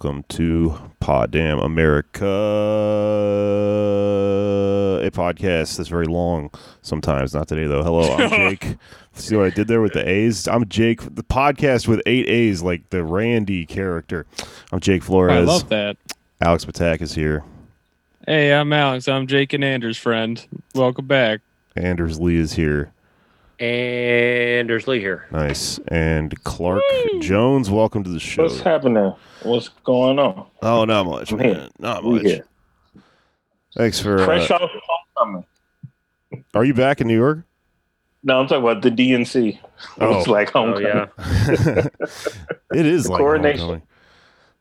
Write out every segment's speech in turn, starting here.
Welcome to Pod Damn America, a podcast that's very long sometimes. Not today, though. Hello, I'm Jake. See what I did there with the A's? I'm Jake, the podcast with eight A's, like the Randy character. I'm Jake Flores. I love that. Alex Patak is here. Hey, I'm Alex. I'm Jake and Anders' friend. Welcome back. Anders Lee is here. Anders Lee here. Nice. And Clark Jones, welcome to the show. What's happening? What's going on? Oh, not much, I'm man. here. Not much. here. Thanks for. Fresh Uh, off homecoming. are you back in New York? No, I'm talking about the DNC. Oh. It's like Oh homecoming. yeah. it is The like coronation. homecoming.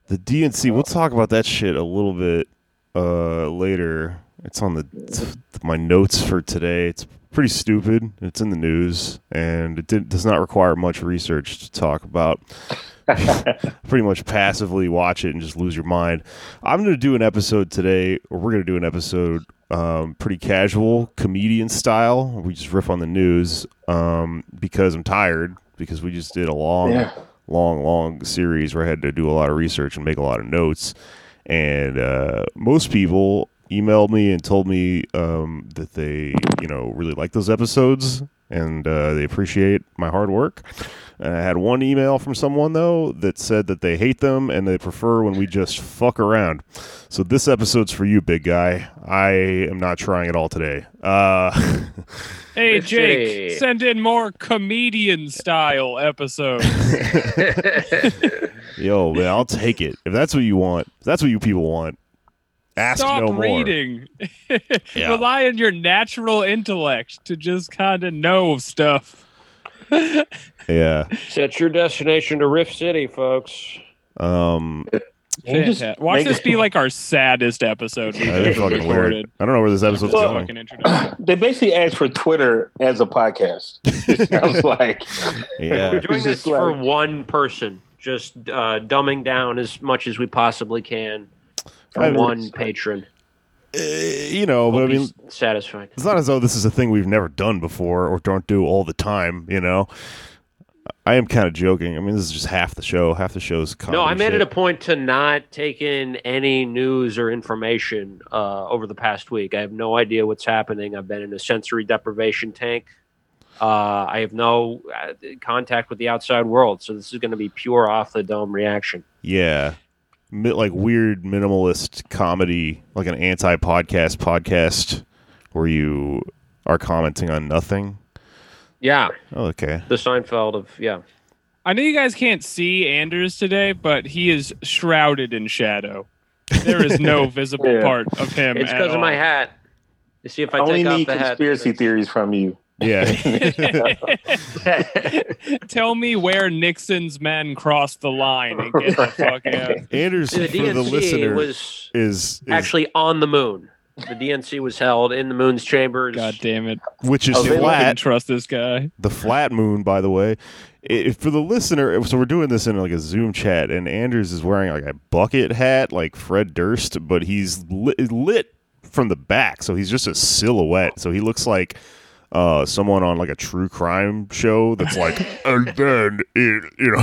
The DNC. We'll talk about that shit a little bit uh, later. It's on the my notes for today. It's pretty stupid. It's in the news, and it did, does not require much research to talk about. pretty much passively watch it and just lose your mind. I'm going to do an episode today, or we're going to do an episode um, pretty casual, comedian style. We just riff on the news um, because I'm tired because we just did a long, Yeah. long, long series where I had to do a lot of research and make a lot of notes. And uh, most people emailed me and told me um, that they, you know, really like those episodes and uh, they appreciate my hard work. And I had one email from someone though that said that they hate them and they prefer when we just fuck around. So this episode's for you, big guy. I am not trying at all today. Uh, Hey, Jake, send in more comedian style episodes. yo, man, I'll take it if that's what you want. If that's what you people want. Ask Stop no more. reading. Yeah. Rely on your natural intellect to just kind of know stuff. Yeah. Set your destination to Rift City, folks. Um, just Watch this it- be like our saddest episode we've I ever weird. recorded. I don't know where this episode's Well, going. They basically asked for Twitter as a podcast. It sounds like Yeah. We're doing this like- for one person, just uh, dumbing down as much as we possibly can for I- one patron. Uh, you know, but I mean, satisfied. it's not as though this is a thing we've never done before or don't do all the time. You know, I am kind of joking. I mean, this is just half the show. Half the show's comedy No, I made shit. it a point to not take in any news or information uh, over the past week. I have no idea what's happening. I've been in a sensory deprivation tank. Uh, I have no uh, contact with the outside world, so this is going to be pure off the dome reaction. Yeah. Mi- like weird minimalist comedy, like an anti podcast podcast where you are commenting on nothing. Yeah, Oh, okay. the Seinfeld of yeah. I know you guys can't see Anders today, but he is shrouded in shadow. There is no visible Yeah. part of him. It's because of my hat. You see, if I I only take off need the hat, conspiracy it's- theories from you. Yeah. Tell me where Nixon's men crossed the line and get the fuck out. Anders, the for the DNC listener, was is, is actually on the moon. The DNC was held in the moon's chambers. God damn it. which is Oh, I flat. couldn't trust this guy. the flat moon, by the way. I for the listener, so we're doing this in like a Zoom chat, and Anders is wearing like a bucket hat, like Fred Durst, but he's lit, lit from the back, so he's just a silhouette. So he looks like uh, someone on like a true crime show that's like, and then it, you know,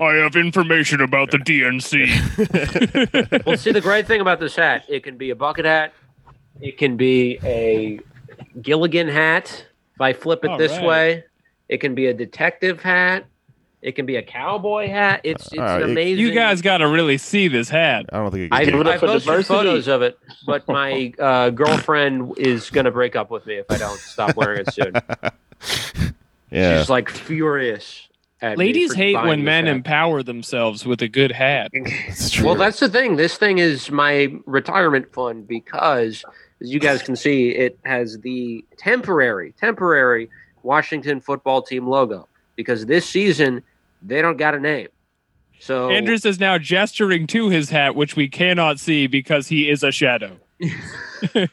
I have information about the DNC. Well, see, the great thing about this hat, it can be a bucket hat, it can be a Gilligan hat. If I flip it All this right. way, it can be a detective hat. It can be a cowboy hat. It's it's All right, it- amazing. you guys got to really see this hat. I don't think it I, gets Give it I for posted diversity. photos of it, but my uh, girlfriend is gonna break up with me if I don't stop wearing it soon. yeah. She's like furious. At me Ladies for hate buying when this men hat. empower themselves with a good hat. It's true. Well, that's the thing. This thing is my retirement fund because as you guys can see, it has the temporary, temporary Washington football team logo because this season they don't got a name. So Anders is now gesturing to his hat, which we cannot see because he is a shadow. it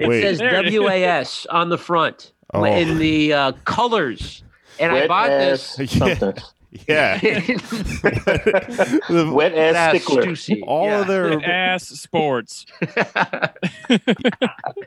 Wait. says There it is. WAS on the front Oh. in the uh, colors. And I bought this. something. Yeah. The- Wet ass Ass stickler. Stussy, all yeah. of their Ass sports.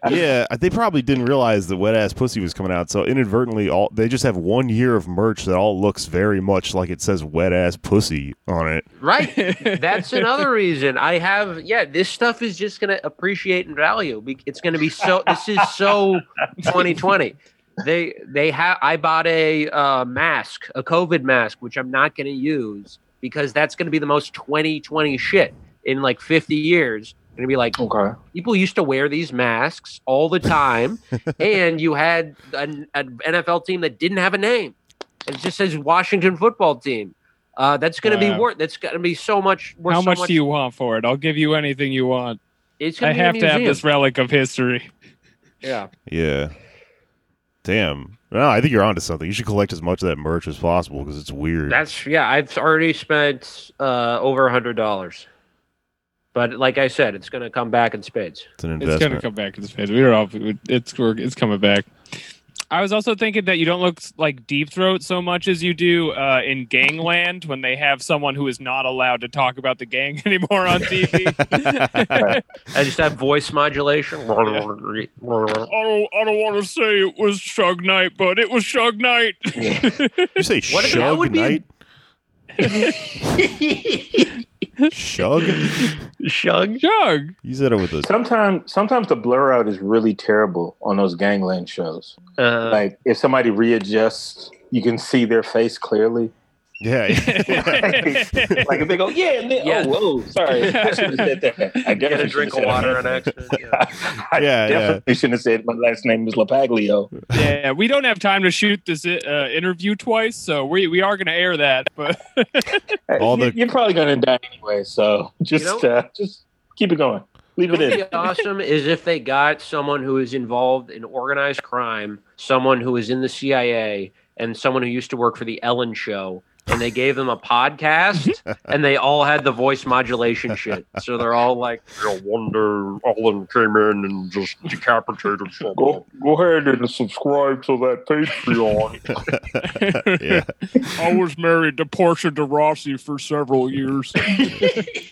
yeah, they probably didn't realize the wet ass pussy was coming out. So inadvertently, all they just have one year of merch that all looks very much like it says wet ass pussy on it. Right. That's another reason I have. Yeah, this stuff is just going to appreciate in value. It's going to be so. This is so 2020. They they have. I bought a uh, mask, a COVID mask, which I'm not going to use because that's going to be the most 2020 shit in like 50 years. Going to be like Okay. people used to wear these masks all the time, and you had an, an NFL team that didn't have a name. It just says Washington Football Team. Uh, that's going to be worth. That's going to be so much. Worth How so much do you want for it? I'll give you anything you want. It's I going have be to have this relic of history. Yeah. Yeah. Damn. No, I think you're onto something. You should collect as much of that merch as possible because it's weird. That's yeah. I've already spent uh, over a hundred dollars, but like I said, it's going to come back in spades. it's an It's investment. gonna come back in space. We're off. It's we're- it's coming back. I was also thinking that you don't look like deep throat so much as you do uh, in Gangland when they have someone who is not allowed to talk about the gang anymore on TV. I just have voice modulation. I don't. I don't want to say it was Suge Knight, but it was Suge Knight. you say What- that Suge would be a- Knight? Suge? Suge. Suge. You said it with a. Sometimes, sometimes the blur out is really terrible on those gangland shows. Uh, Like if somebody readjusts, you can see their face clearly. Yeah. like if they go, yeah, and then, Yeah. oh, whoa, sorry, I should have said that. I get a definitely drink of should've said water that. on accident. Yeah. I Yeah, definitely shouldn't have said my last name is Lapaglio. yeah, we don't have time to shoot this uh, interview twice, so we we are going to air that. But All You- the- You're probably gonna die anyway, so just know- uh, just keep it going. Leave What it would in. be awesome is if they got someone who is involved in organized crime, someone who is in the CIA, and someone who used to work for the Ellen Show, and they gave them a podcast, and they all had the voice modulation shit. So they're all like, "I wonder Ellen came in and just decapitated someone." Go go ahead and subscribe to that Patreon. yeah. I was married to Portia de Rossi for several years.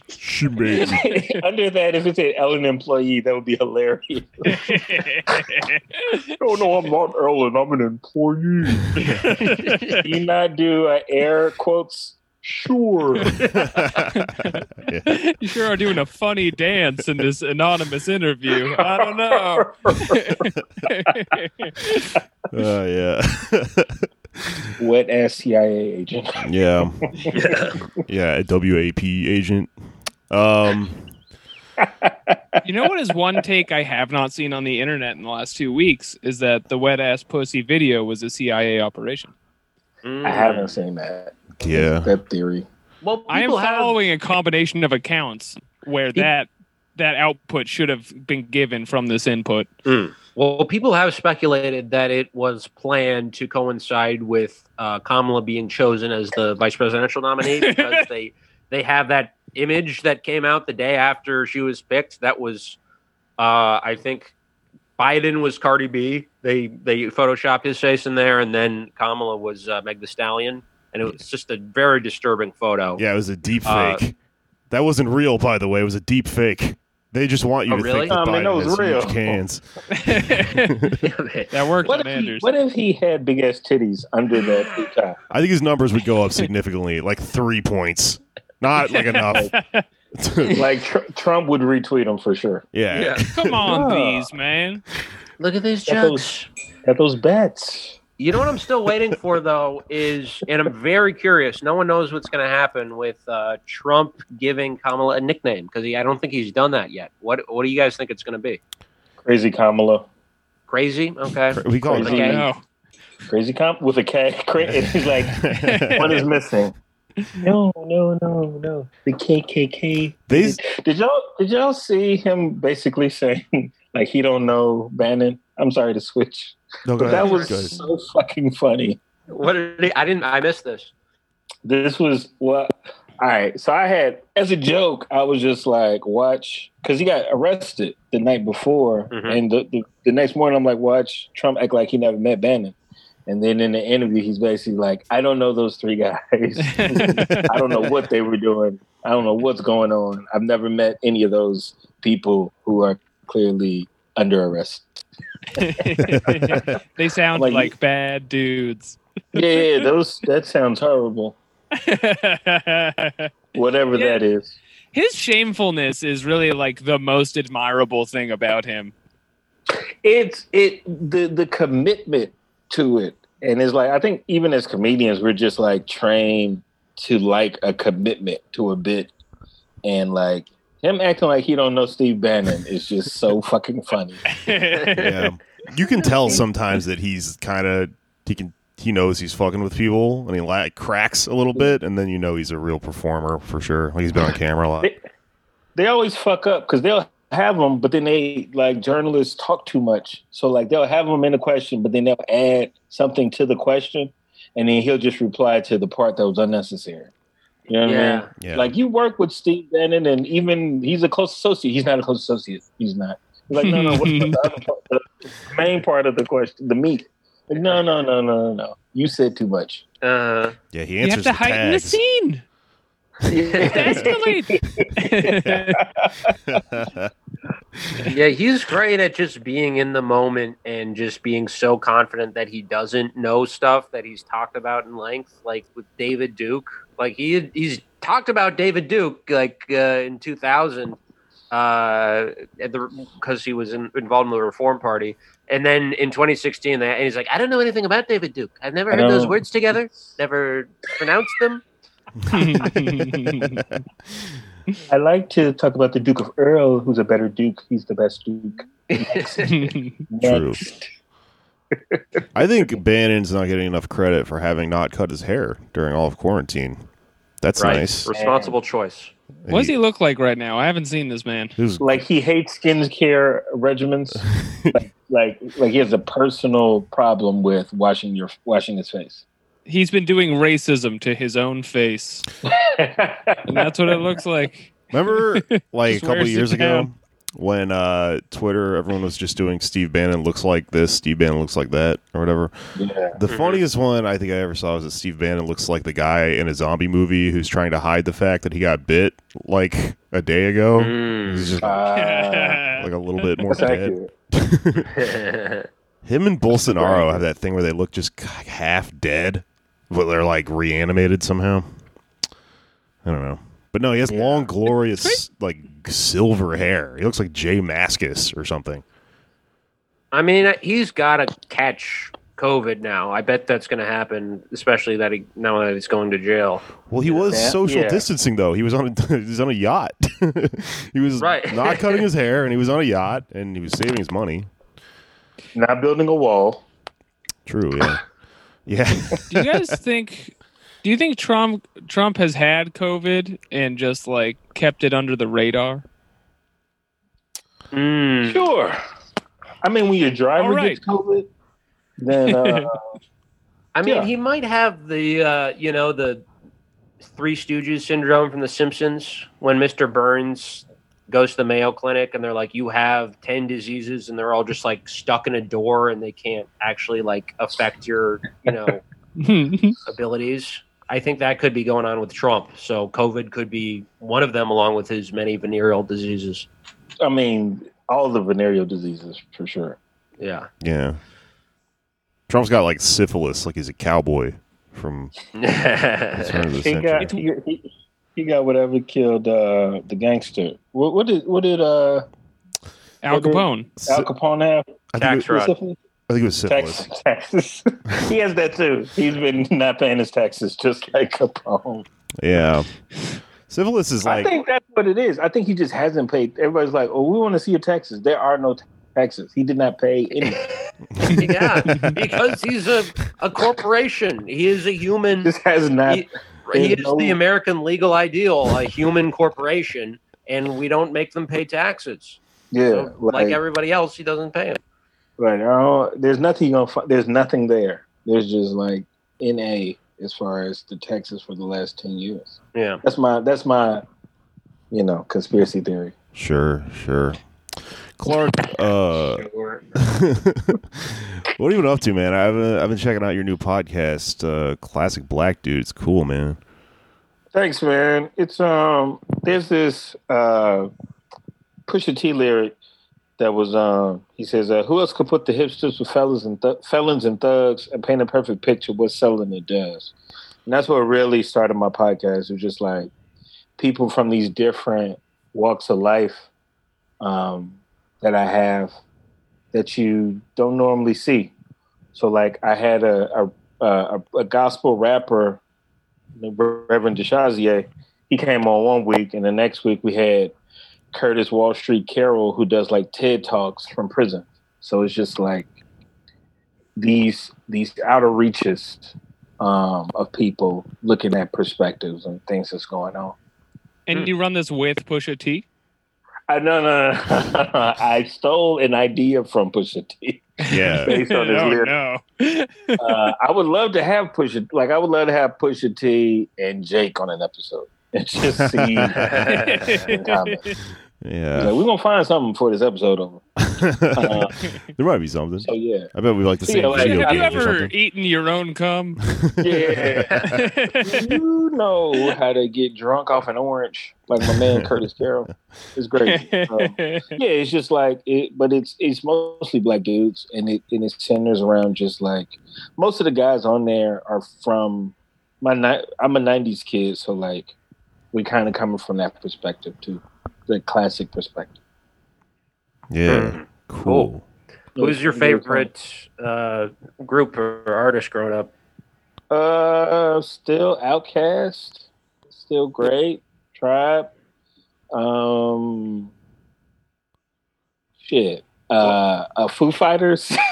She made me. Under that, if it's an Ellen employee, that would be hilarious. oh no, I'm not Ellen. I'm an employee. Do you not do uh, air quotes? Sure. yeah. you sure are doing a funny dance in this anonymous interview. I don't know. Uh, yeah. Wet ass CIA agent. yeah. Yeah. A WAP agent. Um. you know what is one take I have not seen on the internet in the last two weeks is that the wet ass pussy video was a CIA operation. Mm. I haven't seen that. Yeah. That theory. Well, I am people have- following a combination of accounts where that that output should have been given from this input. Well, people have speculated that it was planned to coincide with uh, Kamala being chosen as the vice presidential nominee because they they have that image that came out the day after she was picked. That was, uh, I think, Biden was Cardi B. They they photoshopped his face in there, and then Kamala was uh, Meg The Stallion, and it was just a very disturbing photo. Yeah. It was a deep Uh, fake. that wasn't real, by the way. It was a deep fake. They just want you Oh, to really? think that I mean, Biden that was has real. huge cans. that worked What on if, he, what if he had big ass titties under that? I think his numbers would go up significantly, like three points. Not like enough. Like tr- Trump would retweet him for sure. yeah. Come on, Yeah. these man. Look at these jokes. At those bets. You know what I'm still waiting for though is, and I'm very curious. No one knows what's going to happen with uh, Trump giving Kamala a nickname because I don't think he's done that yet. What What do you guys think it's going to be? Crazy Kamala. Crazy? Okay. We call it Crazy. Okay. Crazy Kam with a K. Cra- and he's like, what is missing? No, no, no, no. The KKK. These Did y'all did y'all see him basically saying like he don't know Bannon. I'm sorry to switch, No, go but that was so fucking funny. What did he, I didn't I missed this. This was what. All right, so I had as a joke, I was just like, watch, because he got arrested the night before, Mhm. and the, the the next morning, I'm like, watch Trump act like he never met Bannon, and then in the interview, he's basically like, I don't know those three guys. I don't know what they were doing. I don't know what's going on. I've never met any of those people who are clearly under arrest. they sound Like- like, bad dudes. Yeah, yeah, those that sounds horrible. Whatever Yeah. that is. His shamefulness is really like the most admirable thing about him. It's it the the commitment to it. And it's like I think even as comedians, we're just like trained to like a commitment to a bit. And like him acting like he don't know Steve Bannon is just so fucking funny. yeah. You can tell sometimes that he's kind of he can he knows he's fucking with people and he like cracks a little bit and then you know he's a real performer for sure. Like he's been on camera a lot. They, they always fuck up because they'll have them, but then they like journalists talk too much. So like they'll have them in a question, but then they'll add something to the question, and then he'll just reply to the part that was unnecessary. You know what I Yeah. mean? Yeah. Like you work with Steve Bannon, and even he's a close associate. He's not a close associate. He's not. He's like, no, no. What's the, other part, the main part of the question? The meat. Like, no, no, no, no, no, no. You said too much. Uh, yeah, he you have answers to the heighten the scene. Escalate. yeah, he's great at just being in the moment and just being so confident that he doesn't know stuff that he's talked about in length, like with David Duke. Like he he's talked about David Duke like uh, in 2000 uh, at the because he was in, involved in the Reform Party, and then in 2016, and he's like, I don't know anything about David Duke. I've never heard those words together, never pronounced them. I like to talk about the Duke of Earl, who's a better Duke. He's the best Duke. True. Next. I think Bannon's not getting enough credit for having not cut his hair during all of quarantine. That's right, nice. responsible choice. what does he look like right now? I haven't seen this man. He Like he hates skincare regimens. like, like like he has a personal problem with washing your washing his face. He's been doing racism to his own face, and that's what it looks like. Remember, like a couple of years ago, down. when uh, Twitter, everyone was just doing Steve Bannon looks like this, Steve Bannon looks like that, or whatever. yeah. The funniest one I think I ever saw was that Steve Bannon looks like the guy in a zombie movie who's trying to hide the fact that he got bit like a day ago. Mm. He's just Uh, like a little bit more that's dead. accurate. Him and Bolsonaro have that thing where they look just half dead, but they're like reanimated somehow. I don't know. But no, he has long, glorious, like silver hair. He looks like J Mascis or something. I mean, he's got to catch COVID now. I bet that's going to happen, especially that he now that he's going to jail. Well, he was Yeah. social Yeah. distancing though. He was on a he was on a yacht. he was Right. not cutting his hair, and he was on a yacht, and he was saving his money. Not building a wall. True. Yeah. Yeah. Do you guys think? Do you think Trump Trump has had COVID and just like kept it under the radar? Mm. Sure. I mean, when your driver All right. gets COVID, then uh, I mean, Yeah. he might have the uh, you know the Three Stooges syndrome from The Simpsons when Mr. Burns goes to the Mayo Clinic and they're like, "You have ten diseases," and they're all just like stuck in a door and they can't actually like affect your you know abilities. I think that could be going on with Trump. So COVID could be one of them, along with his many venereal diseases. I mean, all the venereal diseases for sure. Yeah. yeah. Trump's got like syphilis, like he's a cowboy from turn of the He got he, he, he got whatever killed uh, the gangster. What, what did what did uh, Al Capone. Sy- Al Capone have? I think, Tax it, fraud. I think it was syphilis. Tax, taxes. he has that too. He's been not paying his taxes, just like Capone. Yeah. Syphilis is I think that's what it is. I think he just hasn't paid. Everybody's like, "Oh, we want to see your taxes." There are no taxes. He did not pay any. yeah, because he's a, a corporation. He is a human. Just has not. He, he is no- the American legal ideal, a human corporation, and we don't make them pay taxes. Yeah, So, like, like, everybody else, he doesn't pay him. right. I don't- there's nothing you gonna. There's nothing there. There's just like NA as far as the taxes for the last ten years. Yeah. That's my that's my you know conspiracy theory. Sure, sure. Clark, uh, what have you up to, man? I've been, I've been checking out your new podcast, uh, Classic Black Dude. It's cool, man. Thanks, man. It's um there's this uh Pusha T lyric that was um he says uh, who else could put the hipsters with fellas and th- felons and thugs and paint a perfect picture what selling it does. And that's what really started my podcast. It was just like people from these different walks of life um that I have that you don't normally see. So like I had a a, a, a gospel rapper the Reverend DeShazier, he came on one week, and the next week we had Curtis Wall Street Carroll, who does like TED talks from prison. So it's just like these these outer reaches um, of people looking at perspectives and things that's going on. And you run this with Pusha T? I no no, no. I stole an idea from Pusha T. Yeah. Based on his oh, lyric. no. Uh, I would love to have Pusha like I would love to have Pusha T and Jake on an episode and just see. comments. Yeah. Like, we're gonna find something for this episode over. Uh, there might be something. so yeah, I bet we like the same Yeah, like, video Have you ever something. eaten your own cum? yeah. you know how to get drunk off an orange, like my man Curtis Carroll. It's great. Um, yeah, it's just like it, but it's it's mostly black dudes, and it and it centers around just like most of the guys on there are from my. ni- I'm a '90s kid, so like we kind of coming from that perspective too, the classic perspective. Yeah. Cool. Cool. Who's your favorite uh, group or artist growing up? Uh, still OutKast, still great. Tribe, um, shit. Uh, uh Foo Fighters.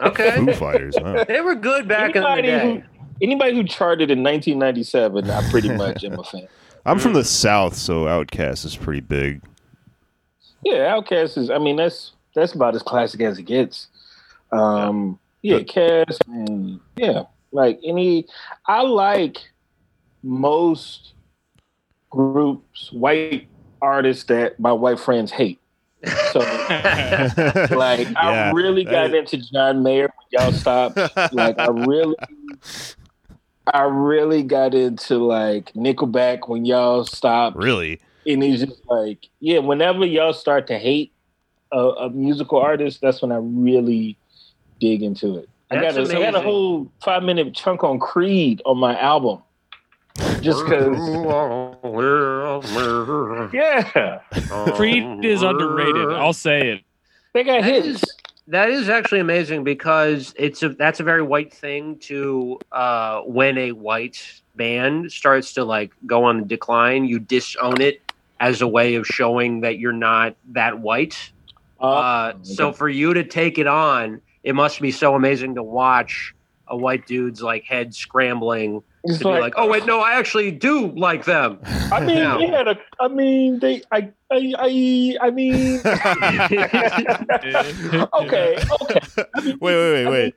Okay. Foo Fighters. Wow. they were good back in the day. who anybody who charted in 1997, I pretty much am a fan. I'm from the South, so OutKast is pretty big. Yeah, OutKast is. I mean, that's that's about as classic as it gets. Um, yeah, Cast and yeah, like any. I like most groups, white artists that my white friends hate. So, like, I really got into John Mayer when y'all stopped. Like, I really, I really got into like Nickelback when y'all stopped really? and it's just like yeah whenever y'all start to hate a, a musical artist that's when i really dig into it i That's got a, I got a whole five minute chunk on creed on my album just because yeah Creed is underrated. I'll say it. they got That hits is, that is actually amazing because it's a that's a very white thing to uh, when a white band starts to like go on the decline, you disown it as a way of showing that you're not that white. Uh, so for you to take it on, it must be so amazing to watch a white dude's like head scrambling it's to be like, oh wait, no, I actually do like them. i mean No. they had a i mean they i i i, I mean okay okay wait, wait, wait, wait.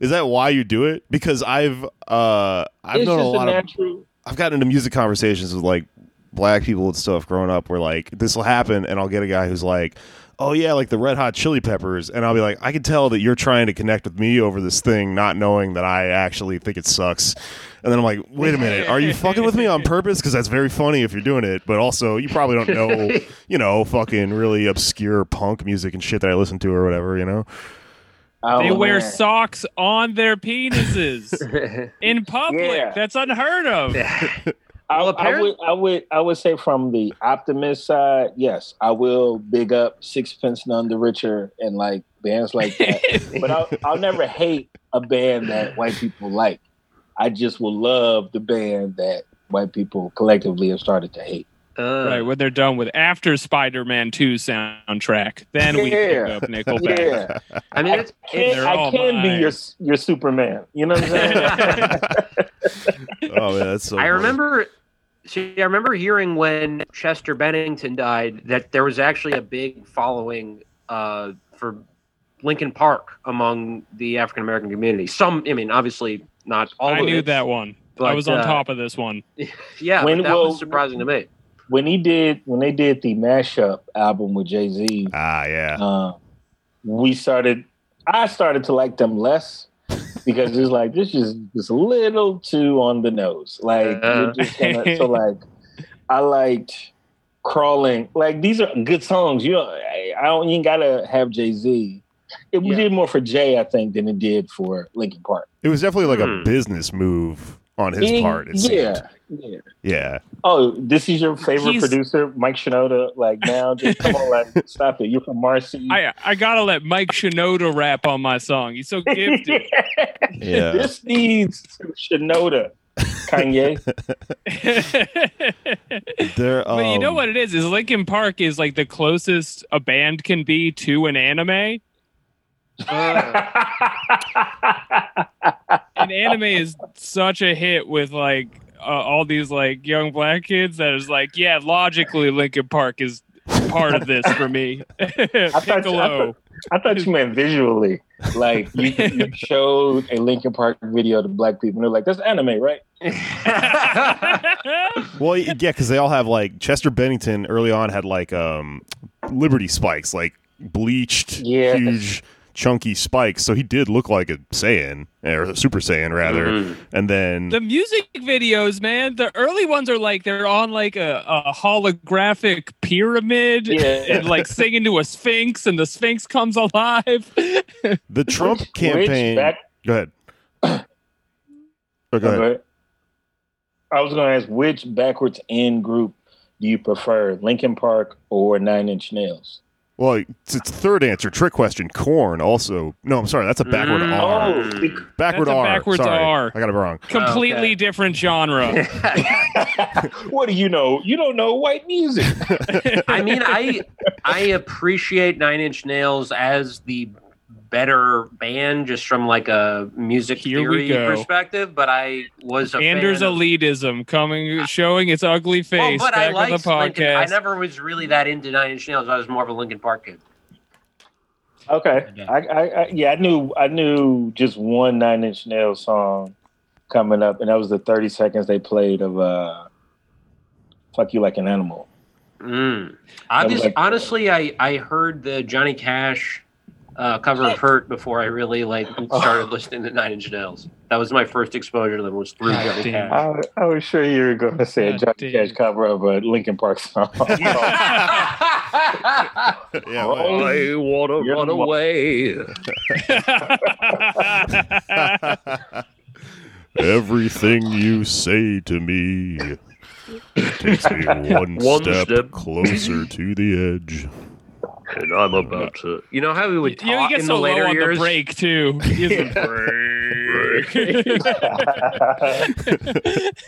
Is that why you do it? Because I've uh I've it's known a just a lot of natural I've gotten into music conversations with like black people and stuff growing up where like this will happen and I'll get a guy who's like, Oh yeah, like the red hot chili peppers and I'll be like, I can tell that you're trying to connect with me over this thing, not knowing that I actually think it sucks. And then I'm like, wait a minute, are you fucking with me on purpose? Because that's very funny if you're doing it, but also you probably don't know, you know, fucking really obscure punk music and shit that I listen to or whatever, you know? Oh, They wear man. socks on their penises in public. Yeah. That's unheard of. I, I would, I would, I would say from the optimist side, yes, I will big up Sixpence None the Richer and like bands like that. but I'll, I'll never hate a band that white people like. I just will love the band that white people collectively have started to hate. Uh, right when they're done with after Spider-Man 2 soundtrack, then we pick up Nickelback. Yeah, I mean, it's, can, it's I all can be your your Superman. You know what I'm saying? Oh man, that's so I funny. remember. See, I remember hearing when Chester Bennington died that there was actually a big following uh, for Linkin Park among the African American community. Some, I mean, obviously not all. I of knew it, that one. but, I was on uh, top of this one. Yeah, When that will- was surprising to me. When he did when they did the mashup album with Jay Z, Ah, yeah. uh, we started. I started to like them less because it's like this is just a little too on the nose. Like Uh. you're just gonna, so like I liked crawling. Like these are good songs. You know, I, I don't you ain't gotta have Jay Z. It Yeah. did more for Jay, I think, than it did for Linkin Park. It was definitely like Hmm. a business move on his Eh, part. It yeah, seemed. Yeah. Yeah. Oh, this is your favorite He's- producer, Mike Shinoda. Like now, just come on, like stop it. You're from Marcy. I I gotta let Mike Shinoda rap on my song. He's so gifted. Yeah. this needs Shinoda, Kanye. There, but you know um, what it is? Is Linkin Park is like the closest a band can be to an anime. And anime is such a hit with like uh, all these like young black kids that is like, yeah, logically Linkin Park is part of this for me. thought you- I Piccolo. I thought you meant visually. Like you, you showed a Linkin Park video to black people, and they're like, "That's anime, right?" Well, yeah, because they all have like Chester Bennington early on had like um Liberty spikes, like bleached, Yes. huge, chunky spikes. So he did look like a Saiyan or a Super Saiyan rather. Mhm. And then the music videos, man, the early ones are like they're on like a, a holographic pyramid Yeah. and like singing to a sphinx, and the sphinx comes alive. the Trump Which- campaign. which back- go ahead. Oh, go ahead. Okay. I was going to ask which backwards in group do you prefer, Linkin Park or Nine Inch Nails? Well, it's, it's third answer. Trick question. Korn also. No, I'm sorry. That's a backward Mm. R. Oh, Backward That's a R. backwards sorry. R. I got it wrong. Completely okay. different genre. what do you know? You don't know white music. I mean, I I appreciate Nine Inch Nails as the better band, just from like a music Here theory perspective. But I was a Anders fan of- elitism coming, showing its ugly Well, face but I back on the liked Linkin. I never was really that into Nine Inch Nails. I was more of a Linkin Park kid. Okay, Yeah. I, I, I yeah, I knew I knew just one Nine Inch Nails song coming up, and that was the thirty seconds they played of uh, "Fuck You Like an Animal." Mm. Obviously, like- honestly, I I heard the Johnny Cash uh, cover of "Hurt" before I really like started listening to Nine Inch Nails. That was my first exposure to them. Was through God Johnny. Cash. I, I was sure you were going to say a God Johnny damn. Cash cover of a Linkin Park song. yeah. well, I wanna run away. Everything you say to me takes me one, One step, step. closer to the edge. And I'm about to. You know how we would you know, he gets in so the low on years. the break too. He has a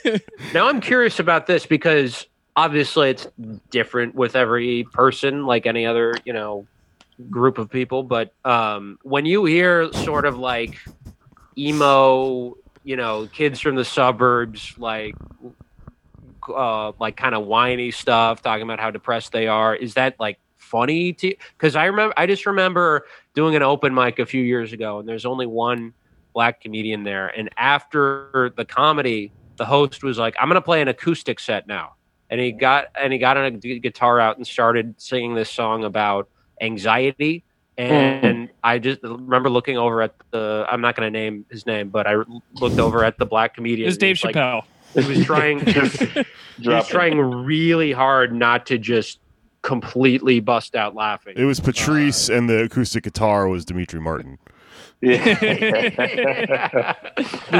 break. Now I'm curious about this because obviously it's different with every person, like any other, you know, group of people. But um, when you hear sort of like emo, you know, kids from the suburbs, like uh, like kind of whiny stuff, talking about how depressed they are, is that like funny to? Because I remember, I just remember doing an open mic a few years ago, and there's only one black comedian there, and after the comedy the host was like, "I'm going to play an acoustic set now," and he got and he got a guitar out and started singing this song about anxiety. And I just remember looking over at the. I'm not going to name his name, but I looked over at the black comedian. It's Dave He was like- Chappelle. he was trying. he was trying really hard not to just completely bust out laughing. It was Patrice, and the acoustic guitar was Demetri Martin. the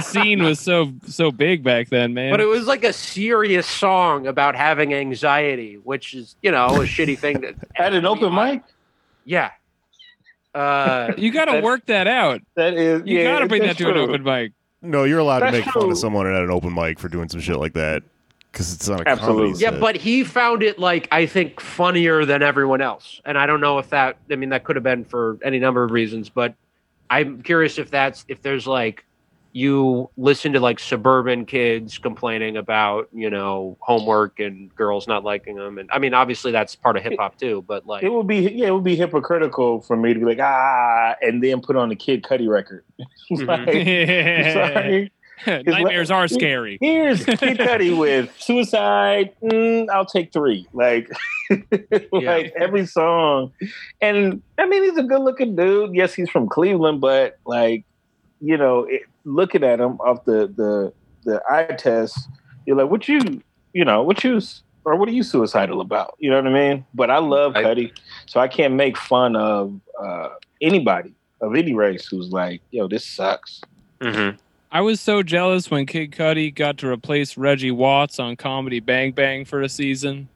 scene was so so big back then, man. But it was like a serious song about having anxiety, which is, you know, a shitty thing. To, At an open mic, Yeah. Uh, you got to work that out. that is. You yeah, got to bring that that's to an open mic. No, you're allowed to That's make fun of someone at an open mic for doing some shit like that because it's not a Absolutely. comedy yeah, set. but he found it like I think funnier than everyone else, and I don't know if that. I mean, that could have been for any number of reasons, but I'm curious if that's if there's like you listen to like suburban kids complaining about you know homework and girls not liking them, and I mean obviously that's part of hip hop too, but like It would be yeah, it would be hypocritical for me to be like ah, and then put on the Kid Cudi record. It's Mhm. like, sorry, Nightmares are scary. here's Kid Cudi with Suicide. Mm, I'll take three. Like, like every song, and I mean he's a good looking dude. Yes, he's from Cleveland, but like, you know, it, looking at him off the the the eye test, you're like, what you, you know, what you. Or what are you suicidal about? You know what I mean? But I love I- Cudi, so I can't make fun of uh, anybody of any race who's like, "Yo, this sucks." Mhm. I was so jealous when Kid Cudi got to replace Reggie Watts on Comedy Bang Bang for a season.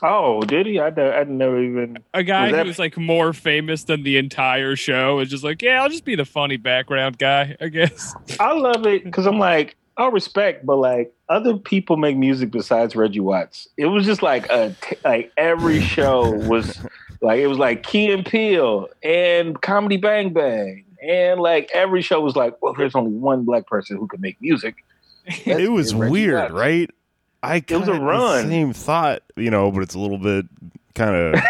Oh, did he? I, d- I never even. A guy Was that- who was like more famous than the entire show is just like, yeah, I'll just be the funny background guy, I guess. I love it because I'm like, I respect, but like other people make music besides Reggie Watts. It was just like a t- like every show was like it was like Key and Peele and Comedy Bang Bang. And like every show was like, well, there's only one black person who can make music. it was weird, Watts. right? I it was a kinda the run. same thought, you know, but it's a little bit kind of.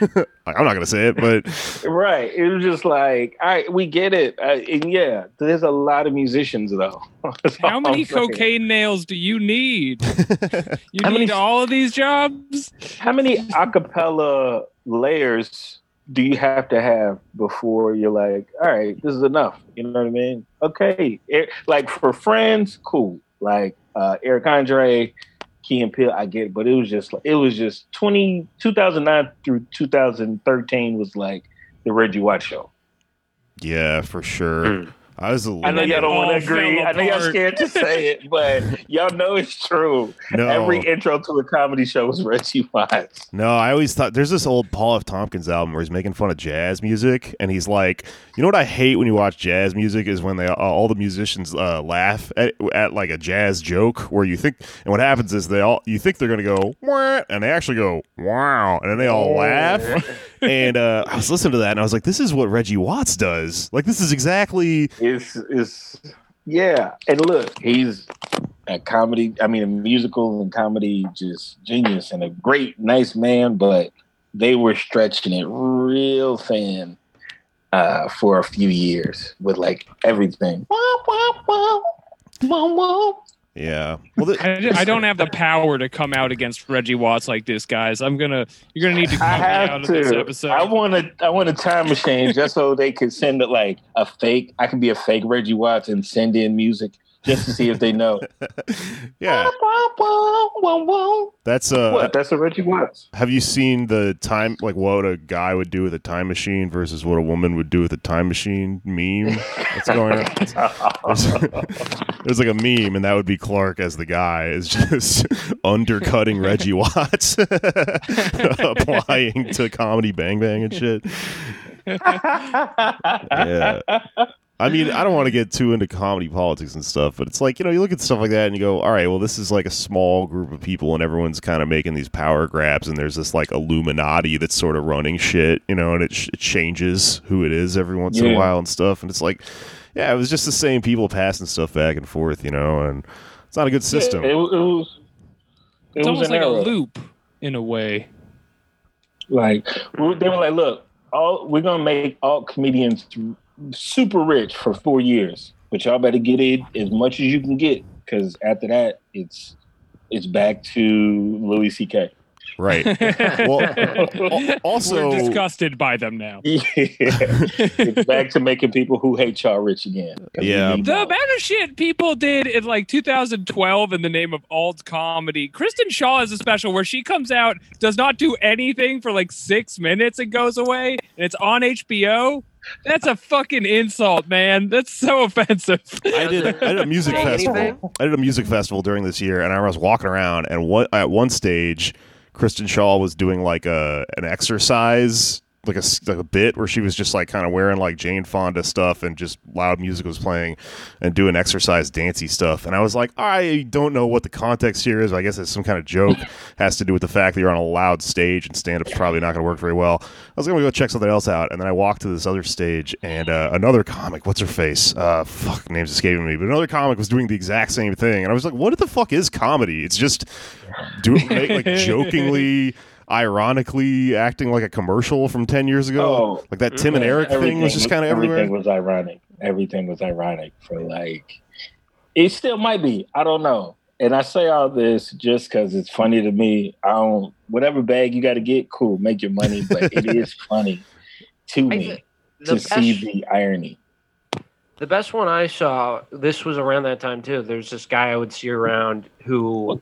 I'm not gonna say it, but Right. It was just like, all right, we get it. Uh, and yeah, there's a lot of musicians though. How many I'm saying. cocaine nails do you need? You How need many- all of these jobs? How many acapella layers do you have to have before you're like, all right, this is enough? You know what I mean? Okay, it, like for friends, cool. Like uh, Eric Andre, Key and Peele, I get it, but it was just it was just 20, 2009 through 2013 was like the Reggie White show. yeah, for sure. Mm. I was a I little. know y'all don't want to agree. I know y'all scared to say it, but y'all know it's true. no, Every intro to a comedy show was Reggie Watts. No, I always thought there's this old Paul F. Tompkins album where he's making fun of jazz music, and he's like, you know what I hate when you watch jazz music is when they uh, all the musicians uh, laugh at, at like a jazz joke where you think, and what happens is they all you think they're gonna go Wah, and they actually go wow, and then they all laugh. And uh, I was listening to that, and I was like, this is what Reggie Watts does. Like this is exactly It's it's yeah. And look, he's a comedy. I mean, a musical and comedy just genius and a great, nice man. But they were stretching it real thin uh, for a few years with like everything. Yeah. Well, the, I, I don't have the power to come out against Reggie Watts like this, guys. I'm gonna, you're gonna need to I cut me out have of this to. episode. I want to. I want a time machine just so they could send it like a fake. I can be a fake Reggie Watts and send in music just to see if they know. yeah, that's uh. what? That's a Reggie Watts. Have you seen the time, like what a guy would do with a time machine versus what a woman would do with a time machine meme that's going on? There's, there's like a meme, and that would be Clark as the guy is just undercutting Reggie Watts, applying to comedy Bang Bang and shit. Yeah. I mean, I don't want to get too into comedy politics and stuff, but it's like, you know, you look at stuff like that and you go, all right, well, this is like a small group of people and everyone's kind of making these power grabs and there's this like Illuminati that's sort of running shit, you know, and it, sh- it changes who it is every once in a while and stuff. And it's like, yeah, it was just the same people passing stuff back and forth, you know, and it's not a good system. Yeah, it, was- it was. It it's was almost an like a loop in a way. Like they were like, look, all we're gonna make all comedians super rich for four years, but y'all better get it as much as you can get, because after that, it's it's back to Louis C.K. Right. Well, also, we're disgusted by them now. Yeah, it's back to making people who hate y'all rich again. Yeah. The y'all. amount of shit people did in like 2012 in the name of alt comedy. Kristen Schaal has a special where she comes out, does not do anything for like six minutes and goes away, and it's on HBO. That's a fucking insult, man. That's so offensive. I did, I did a music festival. I did a music festival during this year, and I was walking around, and what at one stage, Kristen Schaal was doing like a an exercise like a, like a bit where she was just like kind of wearing like Jane Fonda stuff and just loud music was playing and doing exercise dancey stuff. And I was like, I don't know what the context here is. But I guess it's some kind of joke. Has to do with the fact that you're on a loud stage and stand up's probably not going to work very well. I was going to go check something else out. And then I walked to this other stage and uh, another comic, what's her face? Uh, fuck, name's escaping me. But another comic was doing the exact same thing. And I was like, what the fuck is comedy? It's just do like jokingly. Ironically, acting like a commercial from ten years ago, Oh. like that Tim and Eric thing was just kind of everywhere. Everything was ironic. Everything was ironic for like. It still might be. I don't know. And I say all this just because it's funny to me. I don't. Whatever bag you got to get, cool. Make your money, but it is funny to me thi- to the see the irony. The best one I saw, this was around that time too. There's this guy I would see around who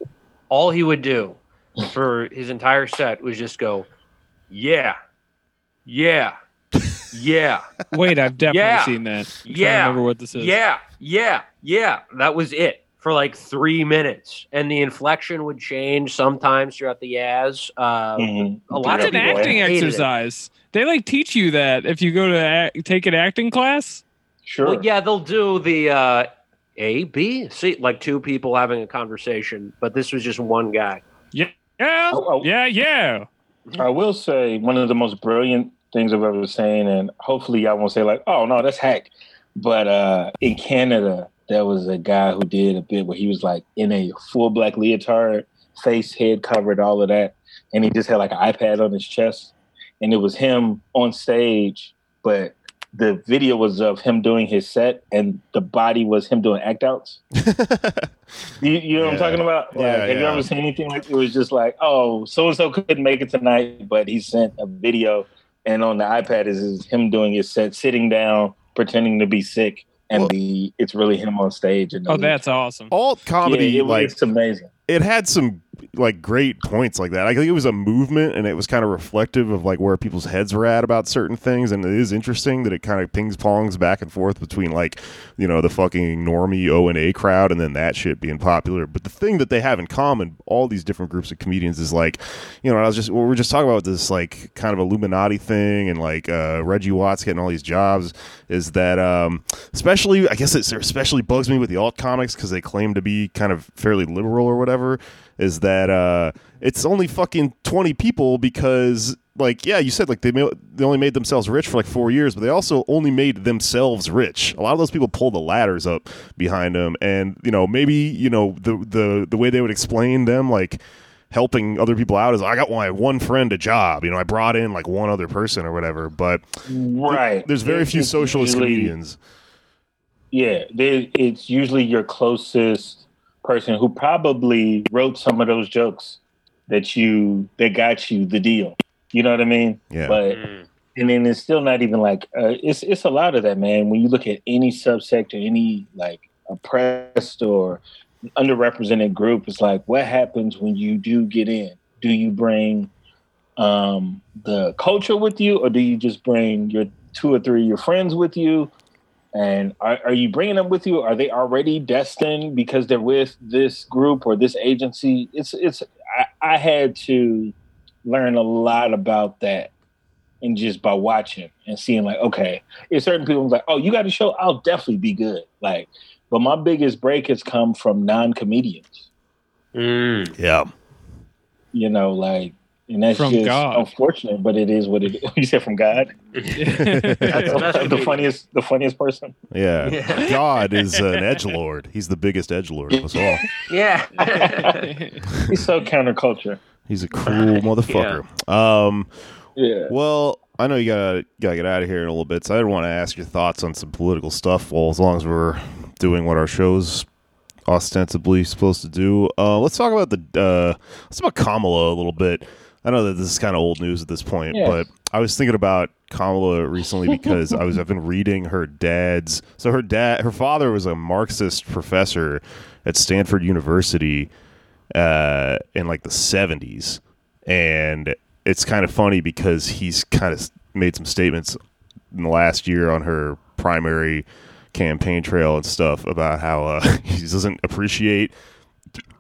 all he would do for his entire set was just go, yeah, yeah, yeah, Wait, I've definitely Yeah. seen that. I'm trying to Yeah. remember what this is. yeah, yeah, yeah. That was it for like three minutes. And the inflection would change sometimes throughout the yaz. Uh, Mhm. a lot It's of an acting hated it. exercise. They like teach you that if you go to act, take an acting class. Sure. Well, yeah, they'll do the uh, A, B, C, like two people having a conversation, but this was just one guy. Yeah, Oh, oh. yeah, yeah. I will say one of the most brilliant things I've ever seen, and hopefully y'all won't say like, "Oh no, that's hack." But uh, in Canada, there was a guy who did a bit where he was like in a full black leotard, face, head covered, all of that, and he just had like an iPad on his chest, and it was him on stage, but the video was of him doing his set, and the body was him doing act outs. You, you know what I'm talking about? Like, Yeah, have you ever seen anything like it was just like, oh, so and so couldn't make it tonight, but he sent a video, and on the iPad is, is him doing his set, sitting down, pretending to be sick, and Well- the it's really him on stage. And Oh, that's awesome. Alt comedy, yeah, it, like it's amazing. it had some like great points like that. I think it was a movement and it was kind of reflective of like where people's heads were at about certain things. And it is interesting that it kind of pings pongs back and forth between like, you know, the fucking normie O and A crowd and then that shit being popular. But the thing that they have in common, all these different groups of comedians, is like, you know, I was just, we we're just talking about this like kind of Illuminati thing and like uh, Reggie Watts getting all these jobs is that, um, especially, I guess it especially bugs me with the alt comics because they claim to be kind of fairly liberal or whatever is that uh, it's only fucking 20 people because like yeah you said like they ma- they only made themselves rich for like four years but they also only made themselves rich a lot of those people pull the ladders up behind them and you know maybe you know the the the way they would explain them like helping other people out is i got my one friend a job you know i brought in like one other person or whatever but Right. there's very few socialist usually- comedians Yeah, they, it's usually your closest person who probably wrote some of those jokes that you that got you the deal. You know what I mean? yeah But Mm. and then it's still not even like uh, it's it's a lot of that, man. When you look at any subsector, any like oppressed or underrepresented group, it's like what happens when you do get in? Do you bring um, the culture with you, or do you just bring your two or three of your friends with you? And are, are you bringing them with you? Are they already destined because they're with this group or this agency? It's it's. I, I had to learn a lot about that and just by watching and seeing like okay if certain people was like oh you got a show i'll definitely be good like but my biggest break has come from non-comedians Mm. yeah you know like and that's From just God. unfortunate but it is what it is you said from god That's the the comedian. funniest the funniest person yeah Yeah. god is an edge lord he's the biggest edge lord of us all Yeah. he's so counterculture He's a cruel motherfucker. Um, yeah well, I know you gotta gotta get out of here in a little bit, so I didn't want to ask your thoughts on some political stuff. Well, as long as we're doing what our show's ostensibly supposed to do, uh, let's talk about the uh, let's talk about Kamala a little bit. I know that this is kind of old news at this point, but I was thinking about Kamala recently because I was I've been reading her dad's. So her dad, her father was a Marxist professor at Stanford University uh, in like the 70s. And it's kind of funny because he's kind of made some statements in the last year on her primary campaign trail and stuff about how uh, he doesn't appreciate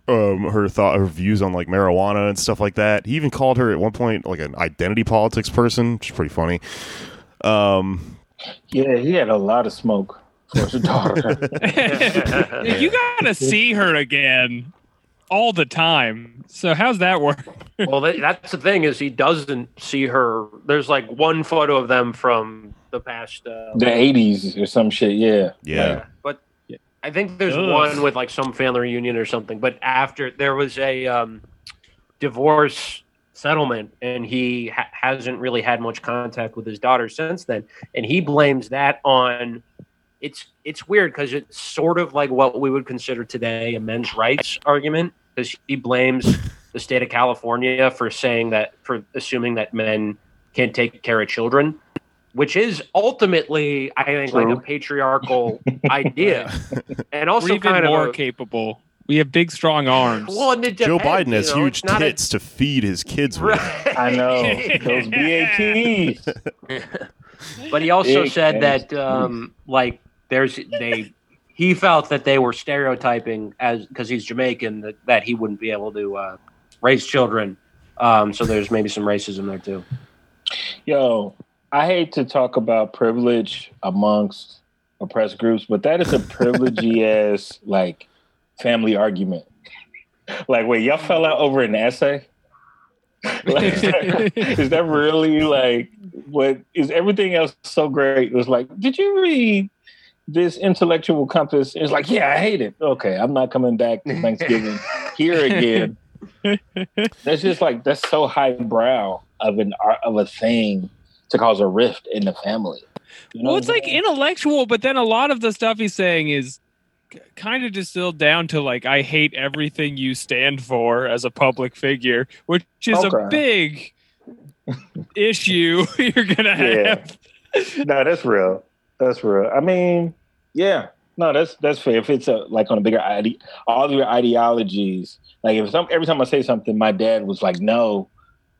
um, her thought, her views on like marijuana and stuff like that. He even called her at one point like an identity politics person, which is pretty funny. Um, Yeah, he had a lot of smoke for his daughter. you gotta see her again all the time. So how's that work? well, that's the thing is he doesn't see her. There's like one photo of them from the past. Uh, the eighties or some shit. Yeah. yeah, but I think there's Ugh. one with like some family reunion or something. But after there was a um, divorce settlement, and he ha- hasn't really had much contact with his daughter since then, and he blames that on. It's it's weird because it's sort of like what we would consider today a men's rights argument because he blames the state of California for saying that for assuming that men can't take care of children, which is ultimately I think like a patriarchal idea, and also We're even kind more of a, capable. We have big, strong arms. well, and it Joe Biden has you know, huge it's not a- tits to feed his kids with. Right. I know those BATs. but he also Big said ass that um, like there's they he felt that they were stereotyping as because he's Jamaican that, that he wouldn't be able to uh, raise children. Um, so there's maybe some racism there too. Yo, I hate to talk about privilege amongst oppressed groups, but that is a privilegey ass like family argument. Like, wait, y'all fell out over an essay? Like, is, that, is that really like what is everything else so great? It was like, did you read this intellectual compass? It's like, yeah, I hate it. Okay, I'm not coming back to Thanksgiving here again. That's just like that's so highbrow of an art of a thing to cause a rift in the family. You know well, it's like intellectual, but then a lot of the stuff he's saying is kind of distilled down to like, I hate everything you stand for as a public figure, which is a big issue you're gonna Yeah. have. no, that's real. That's real. I mean, yeah, no, that's that's fair. If it's a like on a bigger ide- all of your ideologies, like if some every time I say something, my dad was like, no,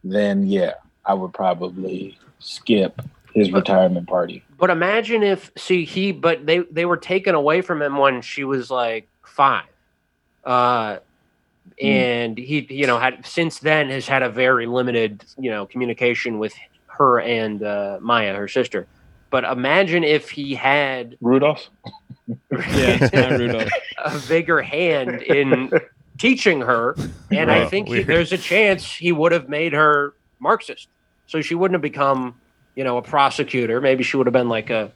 then yeah, I would probably skip his retirement party. But imagine if see he but they they were taken away from him when she was like five. Uh and he you know had since then has had a very limited, you know, communication with her and uh Maya, her sister. But imagine if he had Rudolph. Yeah, Rudolph. a bigger hand in teaching her, and I think he, there's a chance he would have made her Marxist. So she wouldn't have become, you know, a prosecutor. Maybe she would have been like a,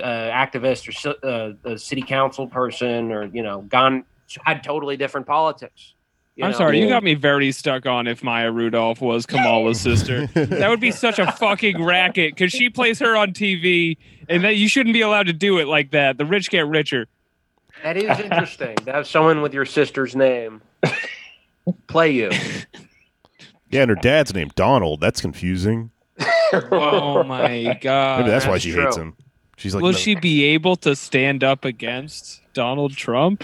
uh activist or ci- uh, a city council person, or you know, gone had totally different politics. you I'm know? sorry, you got me very stuck on if Maya Rudolph was Kamala's sister. That would be such a fucking racket because she plays her on TV, and that you shouldn't be allowed to do it like that. The rich get richer. That is interesting to have someone with your sister's name play you. Yeah, and her dad's named Donald. That's confusing. Oh my god! Maybe that's why she true. hates him. She's like, Will no. she be able to stand up against Donald Trump,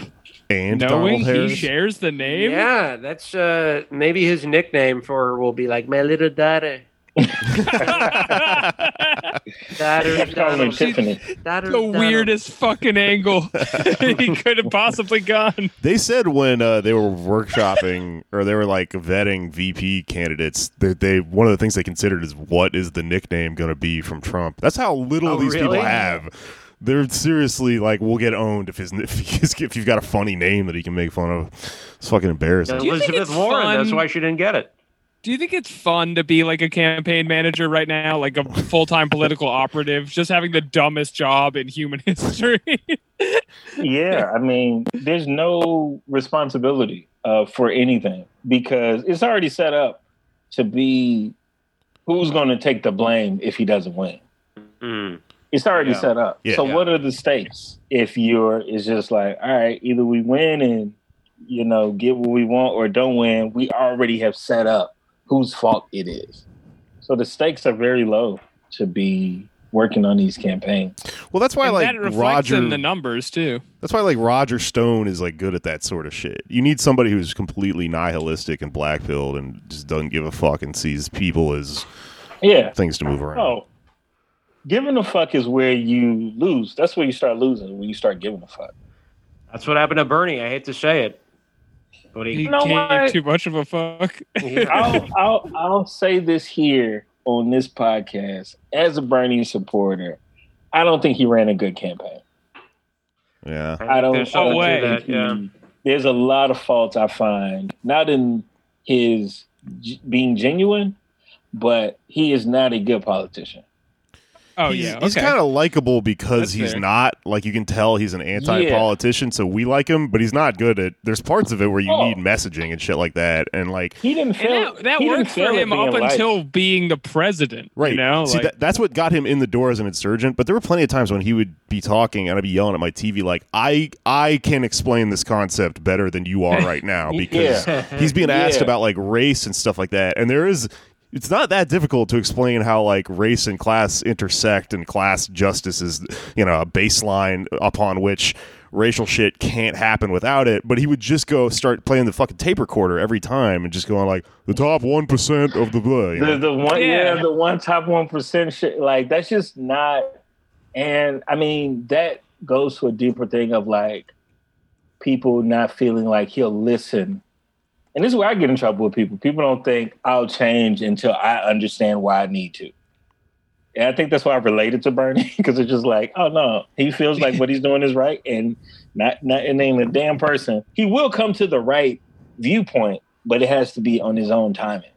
and knowing Donald he shares the name? Yeah, that's uh, maybe his nickname for her will be like my little daughter. Daughter, Call him Donald. Tiffany. Daughter, the Donald. weirdest fucking angle he could have possibly gone. They said when uh, they were workshopping or they were like vetting VP candidates that they one of the things they considered is what is the nickname going to be from Trump. That's how little Oh, these really? people have. They're seriously like, we'll get owned if his if, he's, if you've got a funny name that he can make fun of. It's fucking embarrassing. you think Elizabeth Warren. fun- That's why she didn't get it. Do you think it's fun to be like a campaign manager right now, like a full time political operative, just having the dumbest job in human history? Yeah, I mean, there's no responsibility uh, for anything because it's already set up to be who's going to take the blame if he doesn't win. Mm. It's already Yeah. set up. Yeah. so Yeah. what are the stakes if you're? It's just like, all right, either we win and you know get what we want, or don't win. We already have set up whose fault it is. So the stakes are very low to be working on these campaigns. Well, that's why and like that reflects Roger. in the numbers too. That's why like Roger Stone is like good at that sort of shit. You need somebody who's completely nihilistic and black pilled and just doesn't give a fuck and sees people as Yeah. things to move around. Oh, giving a fuck is where you lose. That's where you start losing when you start giving a fuck. That's what happened to Bernie. I hate to say it. But He he, know gave what? too much of a fuck. I'll, I'll I'll say this here on this podcast as a Bernie supporter. I don't think he ran a good campaign. Yeah. I don't. There's I don't no way. think he- Yeah. There's a lot of faults I find, not in his g- being genuine, but he is not a good politician. Oh he's, yeah, he's kind of likable because That's he's fair. not like you can tell he's an anti-politician, so we like him. But he's not good at. There's parts of it where you Oh. need messaging and shit like that, and like He didn't and fail. that, that worked for him up liked. until being the president. right. You know, See, like, that, that's what got him in the door as an insurgent. But there were plenty of times when he would be talking and I'd be yelling at my TV like, "I I can explain this concept better than you are right now," because Yeah. he's being asked Yeah. about like race and stuff like that, and there is. It's not that difficult to explain how like race and class intersect and class justice is, you know, a baseline upon which racial shit can't happen without it. But he would just go start playing the fucking tape recorder every time and just going like the top one percent of the blah. you know? The the one yeah. Yeah. the one top one percent shit like that's just not and I mean that goes to a deeper thing of like people not feeling like he'll listen. And this is where I get in trouble with people. People don't think I'll change until I understand why I need to. And I think that's why I related to Bernie because it's just like, oh no, he feels like what he's doing is right, and not not and ain't a damn person. He will come to the right viewpoint, but it has to be on his own timing.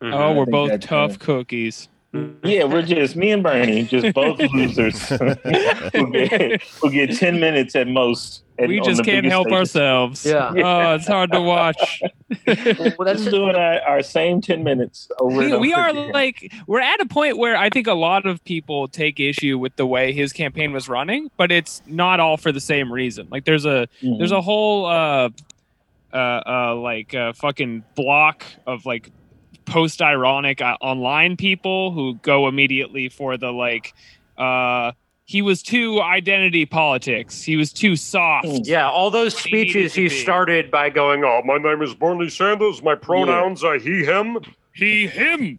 Mm-hmm. oh, we're both that's tough fair. cookies. Yeah, we're just me and Bernie, just both losers who get who get ten minutes at most. at- we just can't help station. ourselves. Yeah. Oh, it's hard to watch. well, We're that's just doing our, our same ten minutes over. and we, we are again. like we're at a point where I think a lot of people take issue with the way his campaign was running, but it's not all for the same reason. Like there's a Mhm. there's a whole uh uh uh like uh fucking block of like post ironic uh, online people who go immediately for the like uh he was too identity politics. He was too soft. Mm. yeah. All those He speeches to he started by going, "Oh, my name is Bernie Sanders. My pronouns are he, him." He him.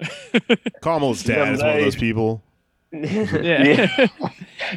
Kamala's dad is one of those people. Yeah.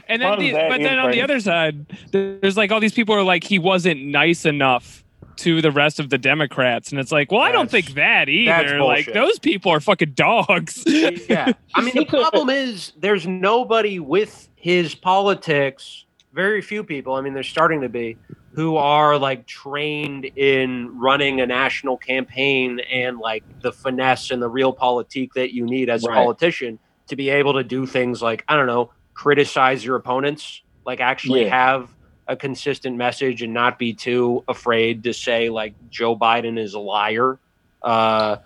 and then the, but then on the other side, there's like all these people are like he wasn't nice enough to the rest of the Democrats, and it's like, well, I don't think that either. Like those people are fucking dogs. yeah. I mean, the problem is there's nobody with his politics, very few people, I mean, there's starting to be, who are like trained in running a national campaign and like the finesse and the real politique that you need as a politician to be able to do things like, I don't know, criticize your opponents, like actually Yeah. have a consistent message and not be too afraid to say like Joe Biden is a liar. Uh,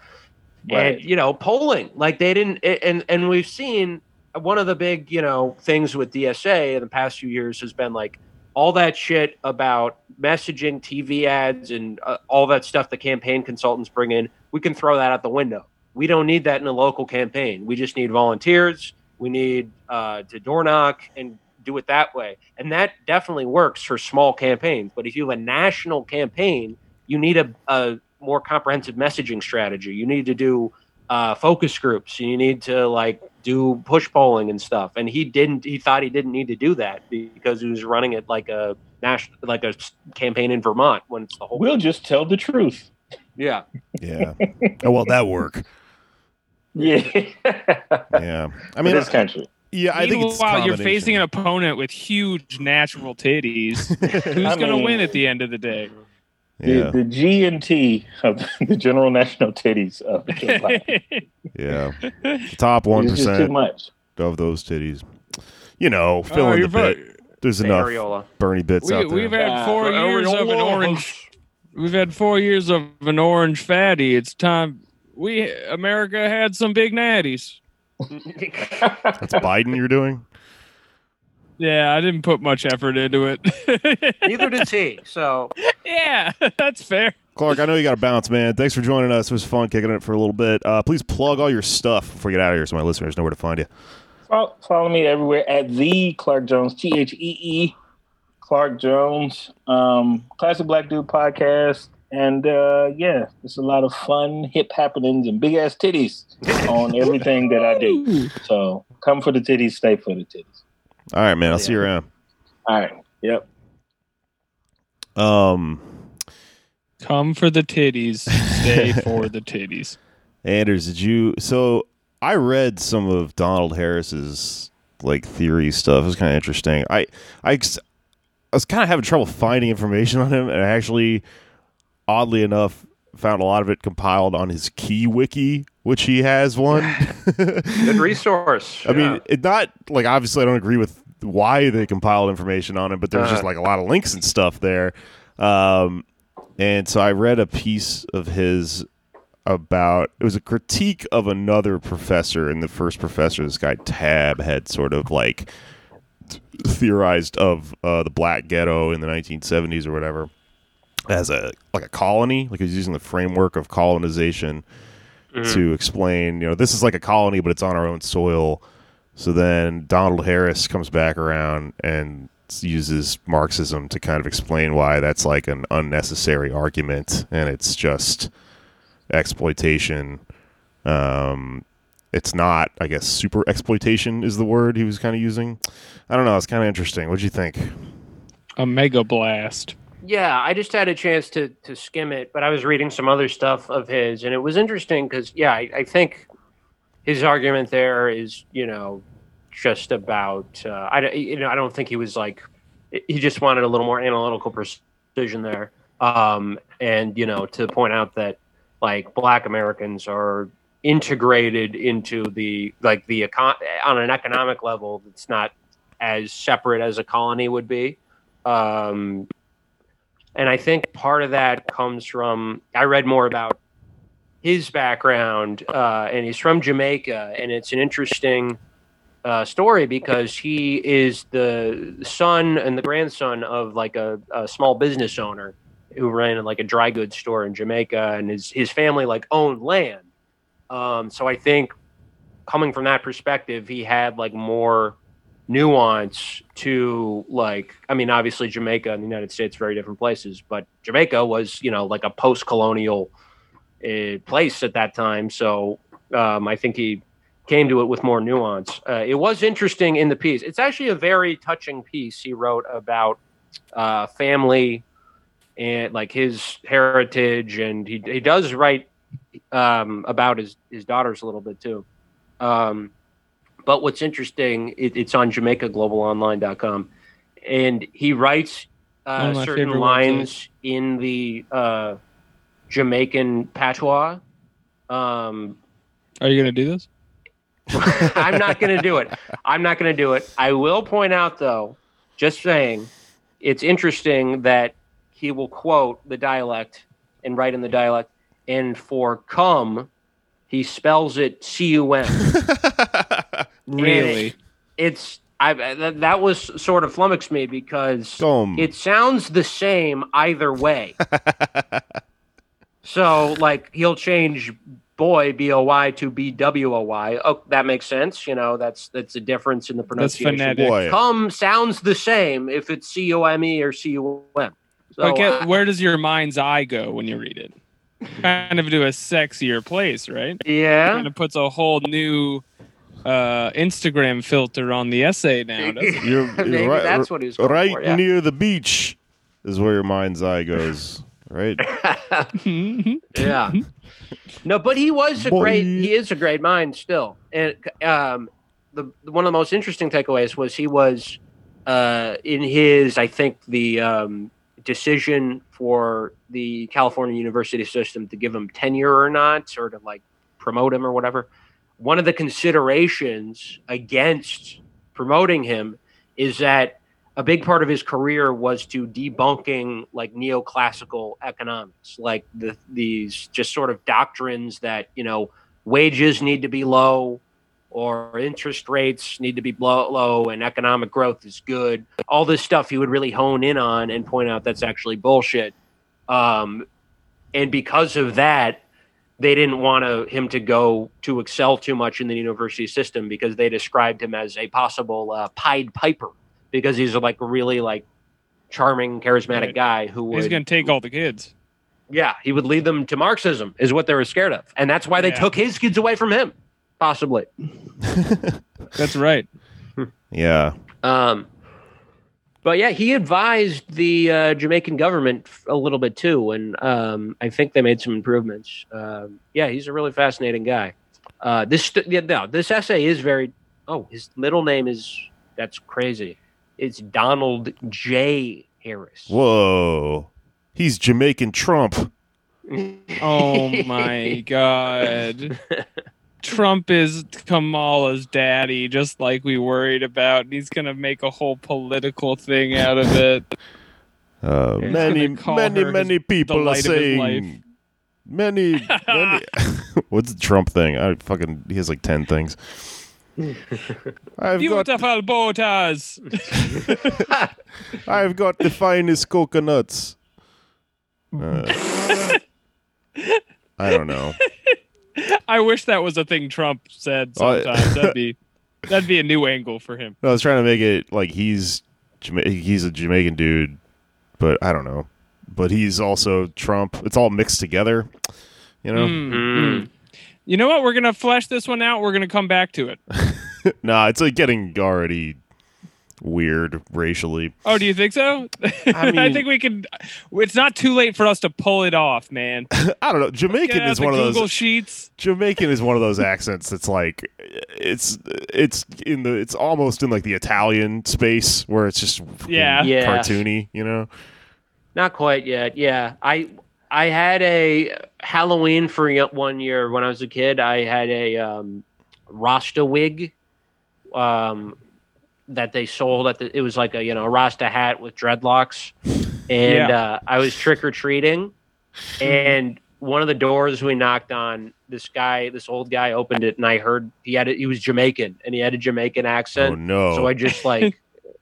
Right. and you know polling like they didn't and and we've seen one of the big you know things with dsa in the past few years has been like all that shit about messaging tv ads and uh, all that stuff the campaign consultants bring in we can throw that out the window we don't need that in a local campaign we just need volunteers we need uh, to door knock and do it that way and that definitely works for small campaigns but if you have a national campaign you need a, a more comprehensive messaging strategy. You need to do uh, focus groups. You need to like do push polling and stuff. And he didn't. He thought he didn't need to do that because he was running it like a national, like a campaign in Vermont when it's the whole. We'll just tell the truth. yeah, Yeah. oh well, that work. Yeah. Yeah. I mean, this country. Yeah, I think it's Meanwhile, you're facing an opponent with huge natural titties. Who's I gonna win at the end of the day? Yeah. The, the G and T of the General National Titties of Joe Yeah. The top one too much. of those titties. You know, fill Oh, in the you're bit. vo- There's enough areola. Bernie bits We, out there. we've had Uh, four years of an orange. We've had four years of an orange fatty. It's time. We America had some big natties. That's Biden you're doing. Yeah, I didn't put much effort into it. Neither did he. So yeah, that's fair. Clark, I know you got to bounce, man. Thanks for joining us. It was fun kicking it for a little bit. Uh, please plug all your stuff before you get out of here, so my listeners know where to find you. Follow, follow me everywhere at the Clark Jones, T H E E, Clark Jones, um, Classic Black Dude podcast. And uh, yeah, it's a lot of fun, hip happenings, and big ass titties on everything that I do. So come for the titties, stay for the titties. All right, man. I'll see you around. All right. Yep. Um, Come for the titties, stay for the titties. Anders, did you? So I read some of Donald Harris's like theory stuff. It was kind of interesting. I I I was kind of having trouble finding information on him, and I actually, oddly enough, found a lot of it compiled on his Key Wiki, which he has one. Good resource. I mean, it not like obviously I don't agree with why they compiled information on it, but there's just Uh-huh. like a lot of links and stuff there. Um, and so I read a piece of his about it was a critique of another professor, and the first professor, this guy Tabb, had sort of like theorized of uh, the black ghetto in the 1970s or whatever as a like a colony, like he's using the framework of colonization to explain, you know, this is like a colony, but it's on our own soil. So then Donald Harris comes back around and uses Marxism to kind of explain why that's like an unnecessary argument and it's just exploitation. Um, it's not, I guess, super exploitation is the word he was kind of using. I don't know. It's kind of interesting. What'd you think? A mega blast. Yeah, I just had a chance to to skim it, but I was reading some other stuff of his, and it was interesting because yeah, I, I think his argument there is you know just about uh, I you know I don't think he was like he just wanted a little more analytical precision there, um, and you know to point out that like Black Americans are integrated into the like the econ- on an economic level that's not as separate as a colony would be. Um, and I think part of that comes from I read more about his background, uh, and he's from Jamaica, and it's an interesting uh, story because he is the son and the grandson of like a, a small business owner who ran like a dry goods store in Jamaica, and his his family like owned land. Um, so I think coming from that perspective, he had like more nuance to like i mean obviously jamaica and the united states very different places but jamaica was you know like a post-colonial uh, place at that time. So um, i think he came to it with more nuance. Uh, it was interesting in the piece. It's actually a very touching piece he wrote about uh, family and like his heritage and he, he does write um, about his, his daughters a little bit too. Um, but what's interesting, it, it's on JamaicaGlobalOnline.com, and he writes uh, certain lines in the uh, Jamaican patois. Um, Are you gonna do this? I'm not going to do it. I'm not going to do it. I will point out, though, just saying, it's interesting that he will quote the dialect and write in the dialect, and for come, he spells it C U M. Really? it's I that, that was sort of flummoxed me because Come. it sounds the same either way. so like he'll change boy b o y to b w o y. Oh, that makes sense. You know, that's that's a difference in the That's pronunciation. phonetic. Boy. Come sounds the same if it's c o m e or c u m. So okay, I- where does your mind's eye go when you read it? Kind of to a sexier place, right? yeah. Kind of puts a whole new uh, Instagram filter on the essay now. doesn't it? You're, you're right, that's what he was going right for, yeah. near the beach is where your mind's eye goes. Right? yeah. No, but he was a Boy. great. He is a great mind still, and um, the one of the most interesting takeaways was he was uh, in his. I think the um, decision for the California university system to give him tenure or not, or to like promote him or whatever. One of the considerations against promoting him is that a big part of his career was to debunking like neoclassical economics, like the these just sort of doctrines that you know wages need to be low or interest rates need to be low, and economic growth is good. All this stuff he would really hone in on and point out that's actually bullshit. Um, and because of that, they didn't want to, him to go to excel too much in the university system because they described him as a possible uh, Pied Piper because he's like a really like charming, charismatic Right. guy who would He's gonna take all the kids. yeah, he would lead them to Marxism, is what they were scared of. And that's why they Yeah. took his kids away from him, possibly. That's right. Yeah. Um, But yeah, he advised the uh, Jamaican government a little bit too, and um, I think they made some improvements. Um, yeah, he's a really fascinating guy. Uh, this st- yeah, no, this essay is very. Oh, his middle name is that's crazy. It's Donald J. Harris. Whoa. He's Jamaican Trump. Oh my god. Trump is Kamala's daddy, just like we worried about. and He's gonna make a whole political thing out of it. Uh, many, many, many people are light of his life. saying. Many, many. What's the Trump thing? I fucking. He has like 10 things. I've got, Beautiful botas. I've got the finest coconuts. Uh, I don't know. I wish that was a thing Trump said Oh, sometimes. that'd be that'd be a new angle for him. No, I was trying to make it like he's he's a Jamaican dude, but I don't know. But he's also Trump. It's all mixed together, you know. Mm, Mm. mm. You know what? We're gonna flesh this one out. We're gonna come back to it. nah, it's like getting already weird racially. Oh, do you think so? I, mean- think we could. It's not too late for us to pull it off, man. I don't know. Jamaican is one of Google those. sheets. Jamaican is one of those accents that's like it's it's in the it's almost in like the Italian space where it's just Yeah. Yeah. cartoony, you know. Not quite yet. Yeah, I I had a Halloween for one year when I was a kid. I had a um, Rasta wig um, that they sold at the. It was like a you know a Rasta hat with dreadlocks, and Yeah. uh, I was trick or treating, and one of the doors we knocked on, this guy, this old guy, opened it, and I heard he had a, he was Jamaican, and he had a Jamaican accent. Oh no. So I just like,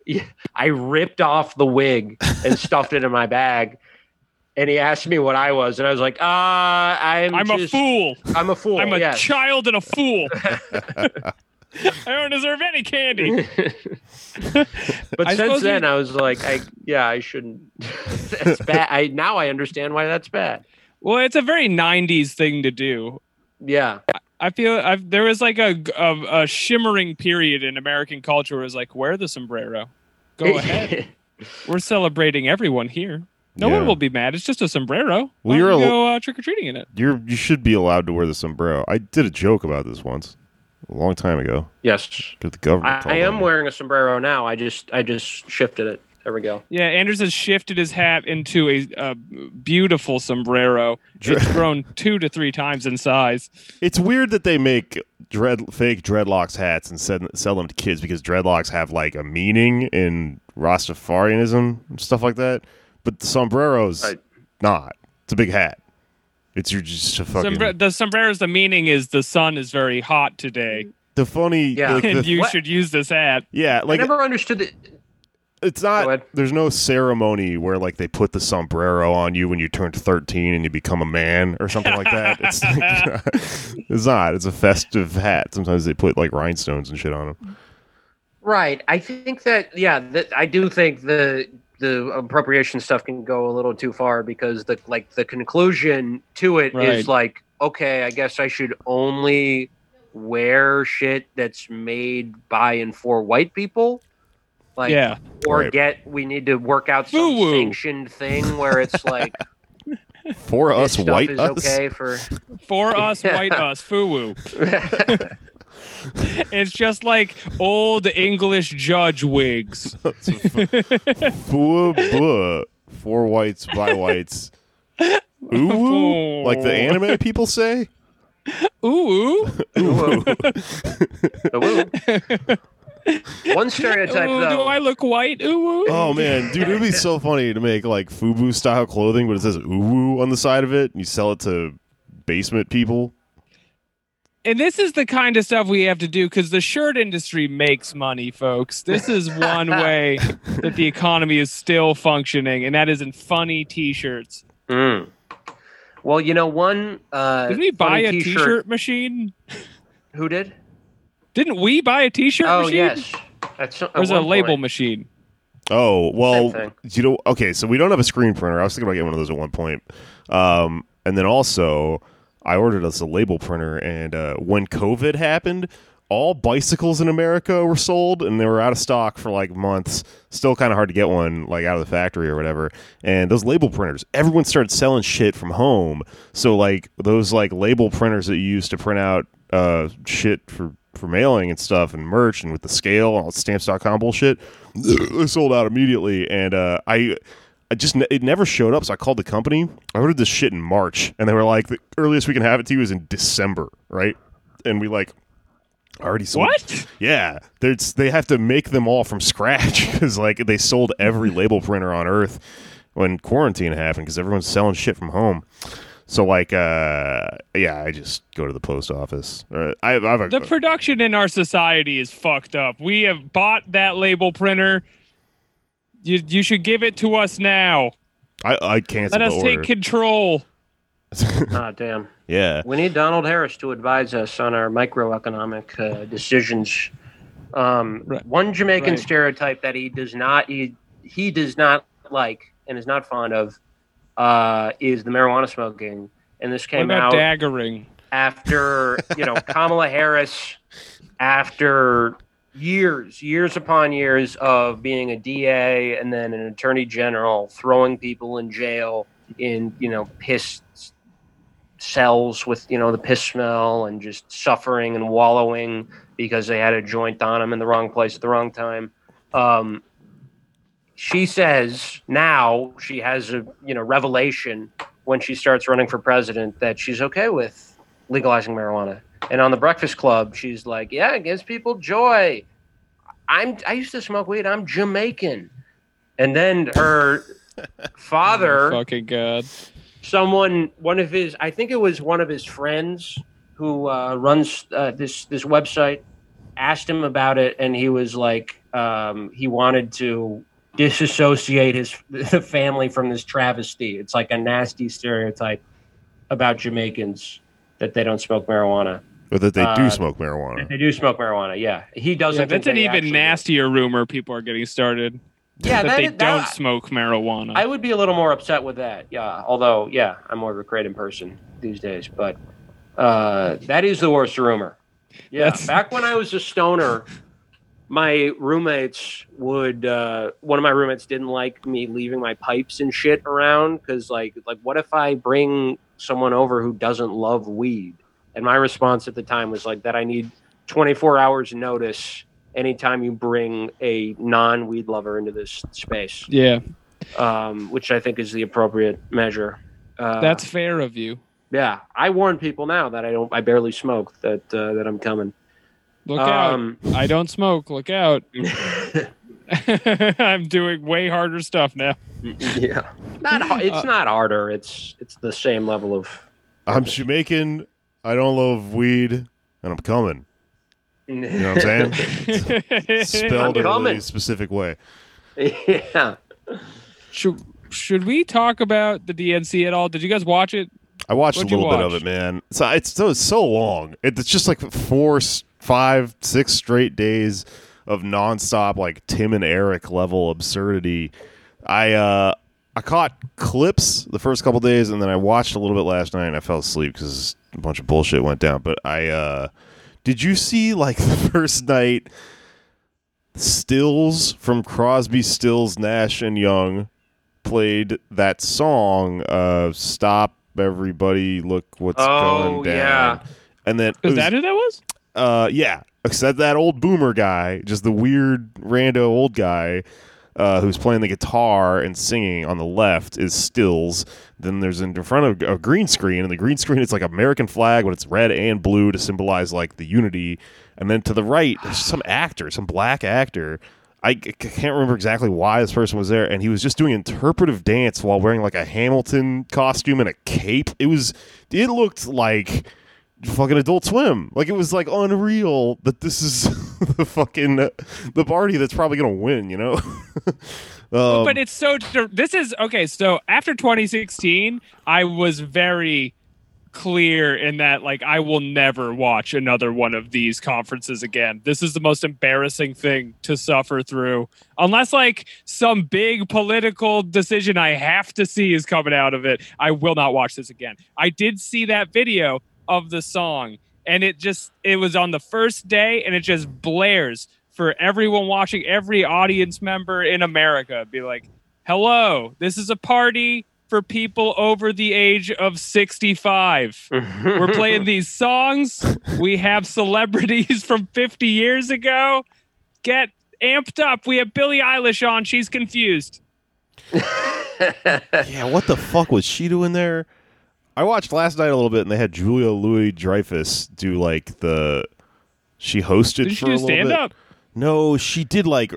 I ripped off the wig and stuffed it in my bag. And he asked me what I was, and I was like, "Uh, I'm I'm a fool. I'm a fool. I'm a yes. child and a fool. I don't deserve any candy. but I since then, we- I was like, I yeah, I shouldn't. that's bad. I now I understand why that's bad. Well, it's a very '90s thing to do. Yeah, I feel I've, there was like a, a a shimmering period in American culture where it was like, wear the sombrero. Go ahead. We're celebrating everyone here. No Yeah. one will be mad. It's just a sombrero. Well, Why you're don't you a- go uh, trick or treating in it. You're you should be allowed to wear the sombrero. I did a joke about this once, a long time ago. yes, Because the government. I, I am wearing a sombrero now. I just I just shifted it. There we go. Yeah, Anders has shifted his hat into a, a beautiful sombrero. It's grown two to three times in size. It's weird that they make dread fake dreadlocks hats and sell, sell them to kids because dreadlocks have like a meaning in Rastafarianism and stuff like that. But the sombrero's Right. not. It's a big hat. It's your just a fucking Sombre- the sombreros, the meaning is the sun is very hot today, the funny. Yeah. like, the- and you What? should use this hat. yeah, like I never understood it. it's not. There's no ceremony where like they put the sombrero on you when you turn 13 and you become a man or something like that. It's like, it's not. It's a festive hat. Sometimes they put like rhinestones and shit on them. Right. I think that yeah, that I do think the the appropriation stuff can go a little too far because the like the conclusion to it is Right. like, okay, I guess I should only wear shit that's made by and for white people. Like yeah, or Right. get we need to work out some Foo-woo. sanctioned thing where it's like For us, white is us. okay for for us, white us, foo It's just like old English judge wigs. Bua, bua. Four whites by whites. Ooh, like the anime people say. Ooh, Ooh. ooh. ooh. One stereotype ooh, do. I look white? Ooh, Oh man, dude, it'd be so funny to make like FUBU style clothing, but it says ooh on the side of it, and you sell it to basement people. And this is the kind of stuff we have to do because the shirt industry makes money, folks. This is one way that the economy is still functioning, and that is in funny T-shirts. Mm. Well, you know, one. Uh, Did we buy a t-shirt- T-shirt machine? Who did? Didn't we buy a T-shirt Oh machine? yes, that's Or is a label machine? Oh well, you know. Okay, so we don't have a screen printer. I was thinking about getting one of those at one point, um, and then also I ordered us a label printer. And uh, when COVID happened, all bicycles in America were sold and they were out of stock for like months. Still kind of hard to get one like out of the factory or whatever. And those label printers, everyone started selling shit from home. So like those like label printers that you used to print out uh shit for for mailing and stuff and merch and with the scale and all stamps.com bullshit, they sold out immediately and uh I I just it never showed up, so I called the company. I ordered this shit in March, and they were like, "The earliest we can have it to you is in December, right?" And we like already sold. What? Yeah, there's they have to make them all from scratch because like they sold every label printer on Earth when quarantine happened because everyone's selling shit from home. So like, uh, yeah, I just go to the post office. Uh, I, I have a, The production in our society is fucked up. We have bought that label printer. You you should give it to us now. I, I can't. Let us the take control. Ah, damn. yeah, We need Donald Harris to advise us on our microeconomic uh, decisions. Um, Right. One Jamaican Right. stereotype that he does not he, he does not like and is not fond of uh, is the marijuana smoking. And this came out daggering? after you know Kamala Harris, after years, years upon years of being a DA and then an attorney general, throwing people in jail in you know piss cells with you know the piss smell and just suffering and wallowing because they had a joint on them in the wrong place at the wrong time. Um, she says now she has a you know revelation when she starts running for president that she's okay with legalizing marijuana. And on the Breakfast Club, she's like, "Yeah, it gives people joy. I'm I used to smoke weed. I'm Jamaican." And then her father, Oh, fucking god. someone, one of his, I think it was one of his friends who uh, runs uh, this this website, asked him about it, and he was like, um, he wanted to disassociate his the family from this travesty. It's like a nasty stereotype about Jamaicans that they don't smoke marijuana. but that they Uh, do smoke marijuana. They do smoke marijuana. Yeah, he doesn't. Yeah, that's an even actually- nastier rumor people are getting started. Yeah, that, that they is- that- don't smoke marijuana. I would be a little more upset with that. Yeah, although yeah, I'm more of a craven person these days, but uh, that is the worst rumor. Yeah, That's- back when I was a stoner, my roommates would. Uh, one of my roommates didn't like me leaving my pipes and shit around because, like, like what if I bring someone over who doesn't love weed? And my response at the time was like that I need 24 hours notice anytime you bring a non-weed lover into this space yeah, um, which I think is the appropriate measure. Uh, that's fair of you. yeah. I warn people now that I don't, I barely smoke that uh, that I'm coming. Look Um, out. I don't smoke. Look out. I'm doing way harder stuff now. yeah, not it's Uh, not harder. It's it's the same level of. I'm Jamaican. I don't love weed, and I'm coming. you know what I'm saying? Spelled in a really specific way. yeah. should, should we talk about the DNC at all? Did you guys watch it? I watched What'd a you little bit of it, man. So it's so it's so long. It, it's just like four, s- five, six straight days of nonstop like Tim and Eric level absurdity. I uh I caught clips the first couple days, and then I watched a little bit last night, and I fell asleep because a bunch of bullshit went down. But I uh did you see like the first night? Stills from Crosby, Stills, Nash and Young played that song uh stop everybody look what's Oh, going down yeah. and then it Is was- that who that was? uh yeah except that old boomer guy just the weird rando old guy uh, who's playing the guitar and singing on the left is stills. Then there's in front of a green screen and the green screen it's like american flag but it's red and blue to symbolize like the unity. And then to the right there's some actor some black actor. I can't remember exactly why this person was there, and he was just doing interpretive dance while wearing like a Hamilton costume and a cape. It was, it looked like fucking Adult Swim. Like it was like unreal that this is the fucking the party that's probably gonna win. You know. um, but it's so. This is okay. So after 2016, I was very clear in that like I will never watch another one of these conferences again. This is the most embarrassing thing to suffer through. Unless like some big political decision I have to see is coming out of it, I will not watch this again. I did see that video of the song and it just it was on the first day, and it just blares for everyone watching, every audience member in America. Be like, "Hello, this is a party." For people over the age of 65. We're playing these songs. We have celebrities from 50 years ago. Get amped up. We have Billie Eilish on. She's confused. yeah, what the fuck was she doing there? I watched last night a little bit, and they had Julia Louis Dreyfus do like the. She hosted Did she do stand bit. up? No, she did like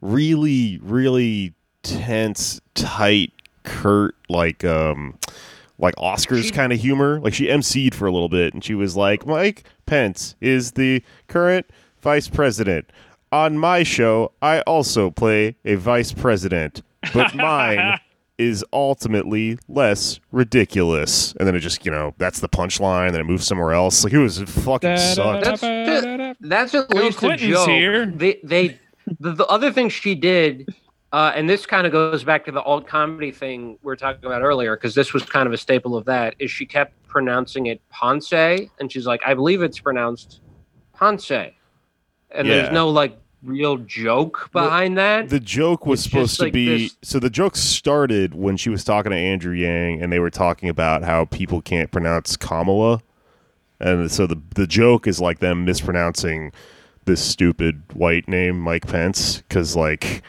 really, really tense, tight, curt, like um, like Oscars kind of humor. Like she emceed for a little bit, and she was like, "Mike Pence is the current vice president. On my show, I also play a vice president, but mine." Is ultimately less ridiculous, and then it just you know that's the punchline. Then it moves somewhere else. Like it was it fucking sucked. That's That's at Bill least Clinton's a joke. here. They, they, the, the other thing she did, uh, and this kind of goes back to the alt comedy thing we were talking about earlier, because this was kind of a staple of that. Is she kept pronouncing it Ponce, and she's like, I believe it's pronounced Ponce, and Yeah. there's no like real joke Well, behind that. The joke was It's supposed to like be this- so the joke started when she was talking to Andrew Yang and they were talking about how people can't pronounce Kamala. And so the the joke is like them mispronouncing this stupid white name Mike Pence cuz like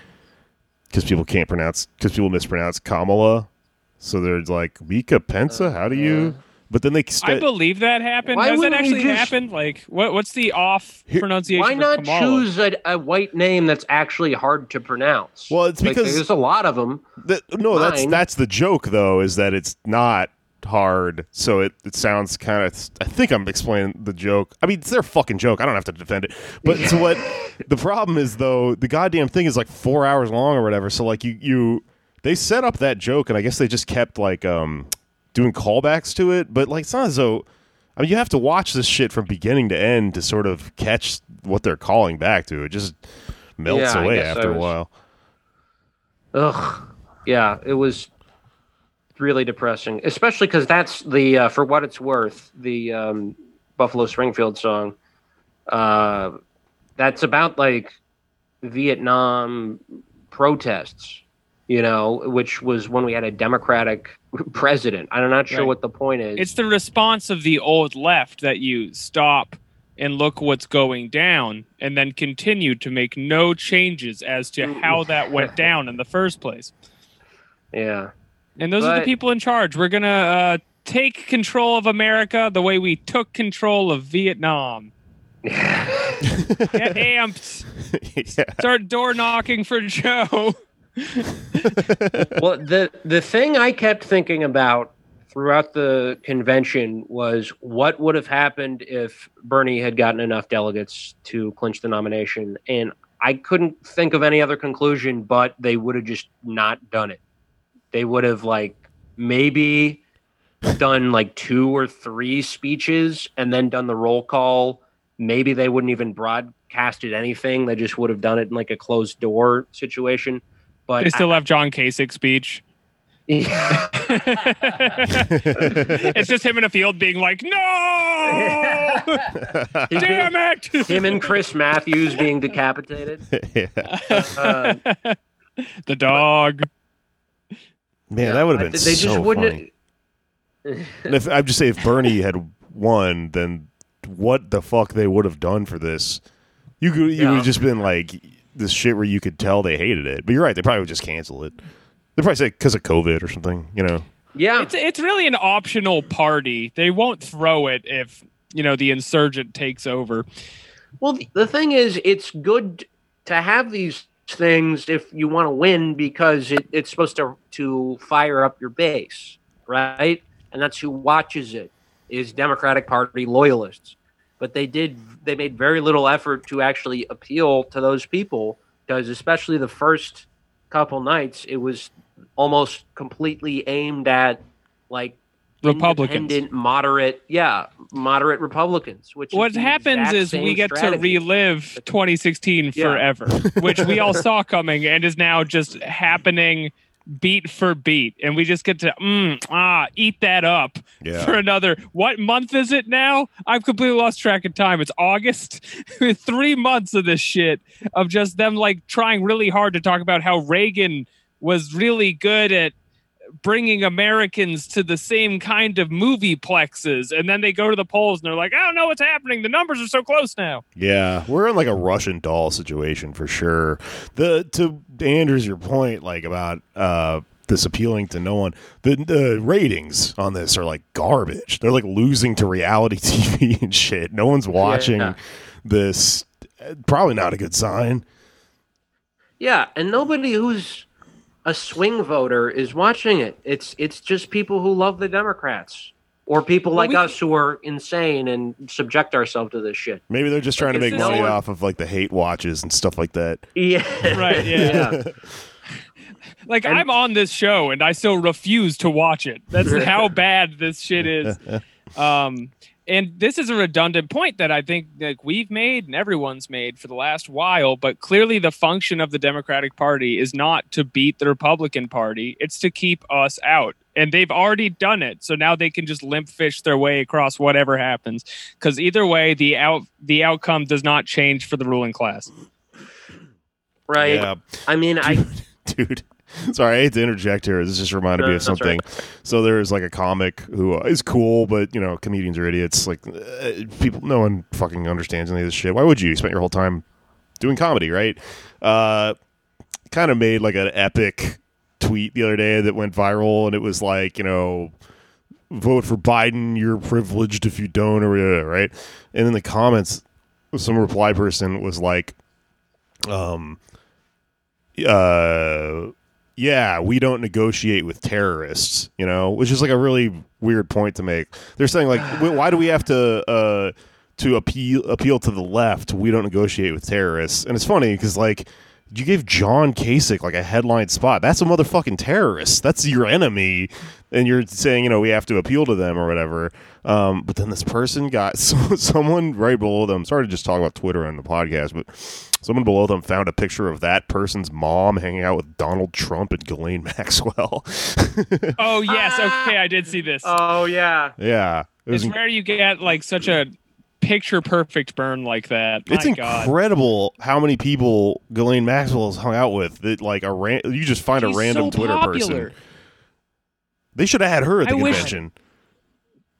cuz people can't pronounce cuz people mispronounce Kamala. So they're like Mika Pensa, how do you? Uh, But then they I believe that happened. Why Has that wouldn't actually just- happened? Like, what? What's the off Here- pronunciation? Why not Kamala? choose a, a white name that's actually hard to pronounce? Well, it's Like, because- there's a lot of them. That, no, that's that's the joke though, is that it's not hard, so it, it sounds kind of. I think I'm explaining the joke. I mean, it's their fucking joke. I don't have to defend it. But so what? The problem is though, the goddamn thing is like four hours long or whatever. So like you you they set up that joke, and I guess they just kept like um doing callbacks to it. But like it's not as though. I mean, you have to watch this shit from beginning to end to sort of catch what they're calling back to. It just melts Yeah, away after a while. Ugh. Yeah, it was really depressing, especially because that's the uh, for what it's worth the um, Buffalo Springfield song. Uh, that's about like Vietnam protests, you know, which was when we had a Democratic president. I'm not sure Right. what the point is. It's the response of the old left that you stop and look what's going down, and then continue to make no changes as to how that went down in the first place. yeah. And those are the people in charge. We're gonna uh, take control of America the way we took control of Vietnam. Get amped. yeah. Start door knocking for Joe. well, the the thing I kept thinking about throughout the convention was what would have happened if Bernie had gotten enough delegates to clinch the nomination, and I couldn't think of any other conclusion, but they would have just not done it. They would have like maybe done like two or three speeches and then done the roll call. Maybe they wouldn't even broadcasted anything. They just would have done it in like a closed door situation. But They still have John Kasich speech. I- it's just him in a field being like, "No, damn it!" him and Chris Matthews being decapitated. yeah. Uh, the dog. Man, that would have been They just so wouldn't. funny. If I'm just saying, if Bernie had won, then what the fuck they would have done for this? You could, you would Yeah. have just been like this shit where you could tell they hated it. But you're right, they probably would just cancel it. They probably say because of COVID or something. You know, Yeah, It's it's really an optional party. They won't throw it if you know the insurgent takes over. Well, the thing is, it's good to have these things if you want to win because it, it's supposed to to fire up your base, right? And that's who watches it is Democratic Party loyalists. But they did they made very little effort to actually appeal to those people because especially the first couple nights it was almost completely aimed at like Republicans. independent, moderate, yeah, moderate Republicans. Which is What happens is we get to relive 2016 Yeah. forever, which we all saw coming and is now just happening beat for beat, and we just get to mm, ah eat that up Yeah. for another. What month is it now? I've completely lost track of time. It's August. Three months of this shit of just them like trying really hard to talk about how Reagan was really good at bringing Americans to the same kind of movie plexes, and then they go to the polls and they're like, I don't know what's happening. The numbers are so close now. Yeah, we're in like a Russian doll situation for sure. The to Andrews, your point, like about uh this appealing to no one. The the ratings on this are like garbage. They're like losing to reality TV and shit. No one's watching Yeah. this. Probably not a good sign. Yeah, and nobody who's a swing voter is watching it. It's it's just people who love the Democrats or people Well, like we- us who are insane and subject ourselves to this shit. Maybe they're just trying to make money no off of like the hate watches and stuff like that. Yeah. Right, yeah. Like And- I'm on this show and I still refuse to watch it. That's how bad this shit is. Um, and this is a redundant point that I think like we've made and everyone's made for the last while, but clearly the function of the Democratic Party is not to beat the Republican Party, it's to keep us out. And they've already done it. So now they can just limp fish their way across whatever happens. Because either way, the out the outcome does not change for the ruling class. right. Yeah, I mean, I dude. Sorry, I hate to interject here. This just reminded No, me of something. So there's like a comic who is cool, but you know, comedians are idiots. Like uh, people, no one fucking understands any of this shit. Why would you? You spent your whole time doing comedy, right? Uh, kind of made like an epic tweet the other day that went viral, and it was like, you know, vote for Biden. You're privileged if you don't, or whatever, right? And in the comments, some reply person was like, um, uh yeah, we don't negotiate with terrorists, you know, which is like a really weird point to make. They're saying like, why do we have to uh, to appeal appeal to the left? We don't negotiate with terrorists, and it's funny because like you gave John Kasich like a headline spot. That's a motherfucking terrorist. That's your enemy, and you're saying you know we have to appeal to them or whatever. Um, but then this person got so, someone right below them. Sorry to just talk about Twitter on the podcast, but someone below them found a picture of that person's mom hanging out with Donald Trump and Ghislaine Maxwell. Oh yes, ah. okay, I did see this. oh yeah. yeah, it was it's rare you get like such a picture perfect burn like that. My It's God. incredible how many people Ghislaine Maxwell has hung out with. That like a ran- you just find She's a random so Twitter popular. person. They should have had her at the I wish- convention.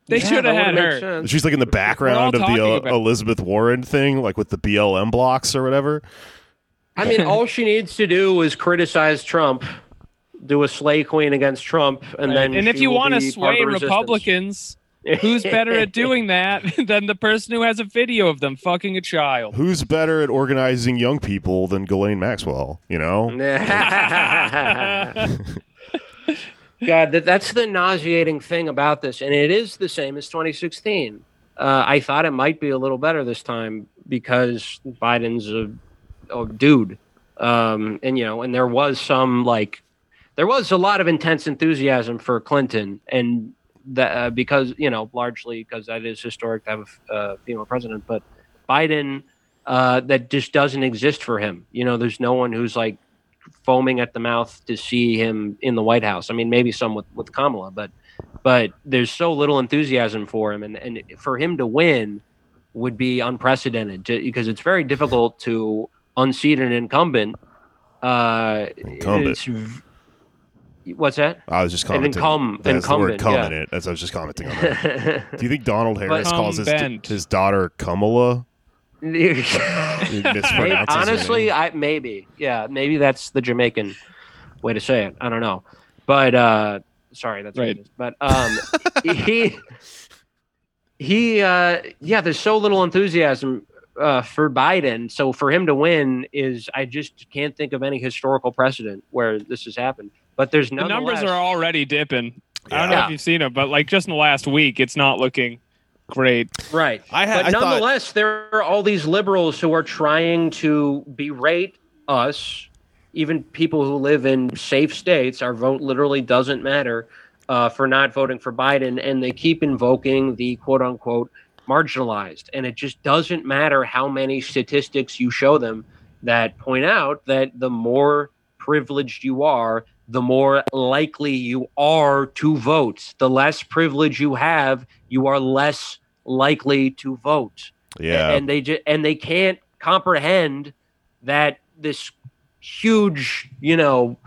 They Yeah, should have had her. sense. She's like in the background of the uh, Elizabeth Warren thing, like with the BLM blocks or whatever. I mean, all she needs to do is criticize Trump, do a slay queen against Trump, and then. and if you want to be part of sway. Republicans, who's better at doing that than the person who has a video of them fucking a child? Who's better at organizing young people than Ghislaine Maxwell? You know, God, that, that's the nauseating thing about this, and it is the same as 2016. Uh, I thought it might be a little better this time because Biden's a, a dude, um, and you know, and there was some like, there was a lot of intense enthusiasm for Clinton, and that uh, because you know, largely because that is historic to have a uh, female president, but Biden, uh, that just doesn't exist for him. You know, there's no one who's like foaming at the mouth to see him in the White House. I mean, maybe some with, with Kamala, but but there's so little enthusiasm for him, and, and for him to win would be unprecedented to, because it's very difficult to unseat an incumbent. Uh, Incumbent. what's that? I was just An commenting. incum- That's the word incumbent, "cum" yeah. in it. As I was just commenting on that. Do you think Donald Harris Cum calls his, his daughter Kamala? He Maybe- mispronounces honestly. I maybe yeah, maybe that's the Jamaican way to say it. I don't know, but uh, sorry, that's Right. racist. But um, he he uh, yeah, there's so little enthusiasm uh, for Biden. So for him to win is I just can't think of any historical precedent where this has happened. But there's The no numbers are already dipping. I don't know Yeah. if you've seen them, but like just in the last week, it's not looking great. Right. I had- but I thought- nonetheless, there are all these liberals who are trying to berate us, even people who live in safe states. Our vote literally doesn't matter uh, for not voting for Biden, and they keep invoking the quote unquote marginalized. And it just doesn't matter how many statistics you show them that point out that the more privileged you are, the more likely you are to vote. The less privilege you have, you are less likely to vote. Yeah. And they just and they can't comprehend that this huge, you know,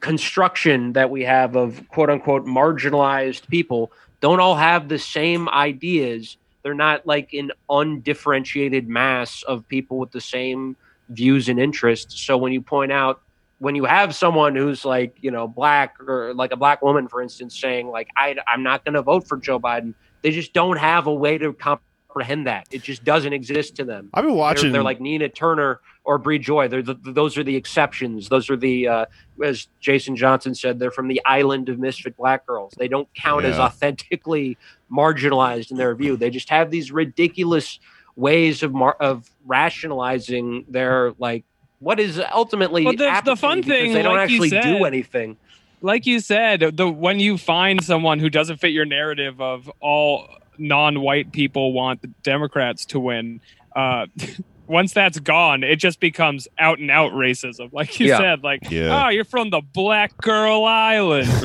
construction that we have of quote unquote marginalized people don't all have the same ideas. They're not like an undifferentiated mass of people with the same views and interests. So when you point out when you have someone who's like, you know, black or like a black woman, for instance, saying like, I, I'm not going to vote for Joe Biden, they just don't have a way to comprehend that. It just doesn't exist to them. I've been They're, watching. they're like Nina Turner or Bree Joy. They're the, those are the exceptions. Those are the, uh, as Jason Johnson said, they're from the island of misfit black girls. They don't count as authentically marginalized in their view. They just have these ridiculous ways of mar- of rationalizing their like what is ultimately Well, the- the fun thing, they don't like actually said- do anything. like you said, the when you find someone who doesn't fit your narrative of all non-white people want the Democrats to win, uh, once that's gone, it just becomes out and out racism. Like you Yeah. said, like, Yeah. oh, you're from the Black Girl Island.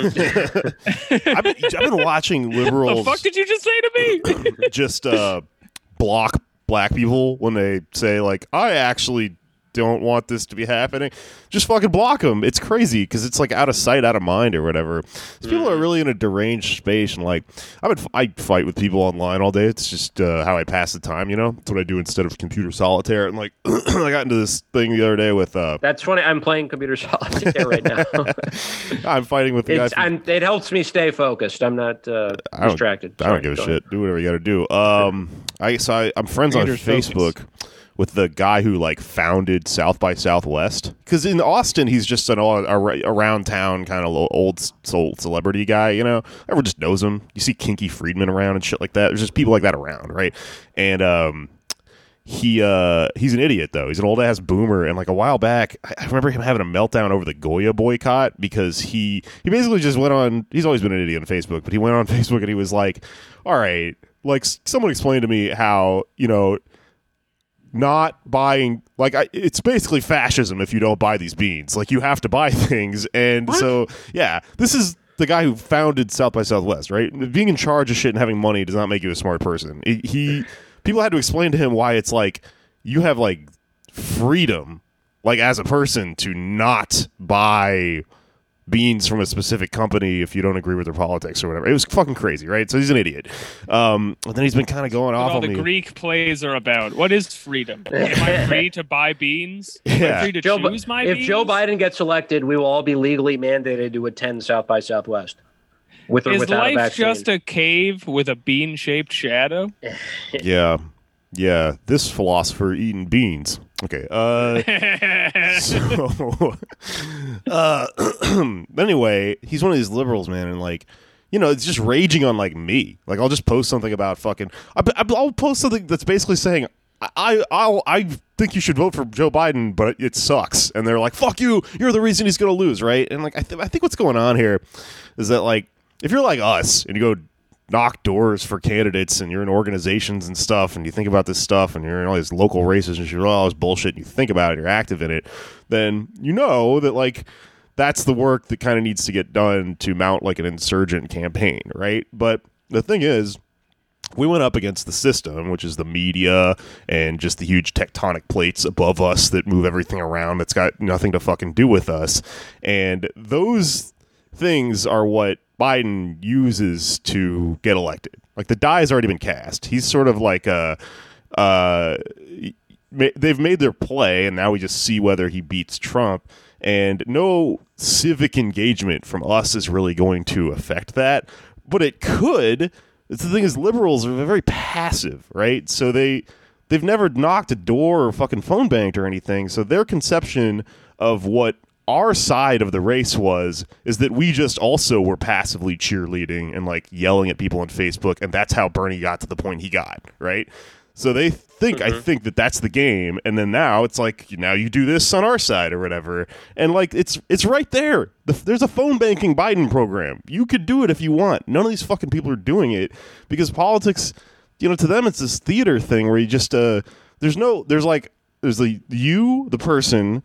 I've, been, I've been watching liberals. the fuck did you just say to me? just uh, block black people when they say like, "I actually don't want this to be happening." Just fucking block them. It's crazy because it's like out of sight, out of mind, or whatever. These people are really in a deranged space, and like, I would I fight with people online all day. It's just uh, how I pass the time. You know, that's what I do instead of computer solitaire. And like, I got into this thing the other day with uh, That's funny. I'm playing computer solitaire right now. I'm fighting with the guy. from- it helps me stay focused. I'm not uh, I distracted. I don't give a shit. Do whatever you got to do. Um, I so I, I'm friends on Facebook with the guy who like founded South by Southwest. Because in Austin, he's just an all, around town kind of old soul celebrity guy. You know, everyone just knows him. You see Kinky Friedman around and shit like that. There's just people like that around, right? And um, he uh he's an idiot though. He's an old ass boomer. And like a while back, I, remember him having a meltdown over the Goya boycott because he he basically just went on. He's always been an idiot on Facebook, but he went on Facebook and he was like, "All right, like someone explained to me how you know." Not buying like I, it's basically fascism if you don't buy these beans. Like you have to buy things, and so yeah, this is the guy who founded South by Southwest, right? Being in charge of shit and having money does not make you a smart person. He people had to explain to him why it's like you have like freedom, like as a person, to not buy beans from a specific company if you don't agree with their politics or whatever. It was fucking crazy, right? So he's an idiot. Um, and then he's been kind of going what off all on the me. Greek plays are about. What is freedom? Am I free to buy beans? Am Yeah. I free to Joe, choose my if beans? Joe Biden gets elected, we will all be legally mandated to attend South by Southwest, with or is without a life vaccine. just a cave with a bean-shaped shadow? Yeah. Yeah. This philosopher eating beans. Okay. Uh so uh anyway, he's one of these liberals, man, and like you know, it's just raging on like me. Like I'll just post something about fucking. I, I'll post something that's basically saying I I'll, I think you should vote for Joe Biden, but it sucks. And they're like, "Fuck you! You're the reason he's going to lose, right?" And like I, th- I think what's going on here is that like if you're like us and you go knock doors for candidates and you're in organizations and stuff and you think about this stuff and you're in all these local races and you're all this bullshit and you think about it, you're active in it, then you know that like that's the work that kind of needs to get done to mount like an insurgent campaign, right? But the thing is, we went up against the system, which is the media and just the huge tectonic plates above us that move everything around that's got nothing to fucking do with us. And those things are what Biden uses to get elected. Like the die has already been cast. He's sort of like a. Uh, they've made their play, and now we just see whether he beats Trump. And no civic engagement from us is really going to affect that, but it could. It's the thing is, liberals are very passive, right? So they they've never knocked a door or fucking phone banked or anything. So their conception of what our side of the race was is that we just also were passively cheerleading and like yelling at people on Facebook, and that's how Bernie got to the point he got, right? So they think I think that that's the game, and then now it's like now you do this on our side or whatever, and like it's it's right there. The, there's a phone banking Biden program. You could do it if you want. None of these fucking people are doing it because politics, you know, to them it's this theater thing where you just uh, there's no there's like there's the you the person,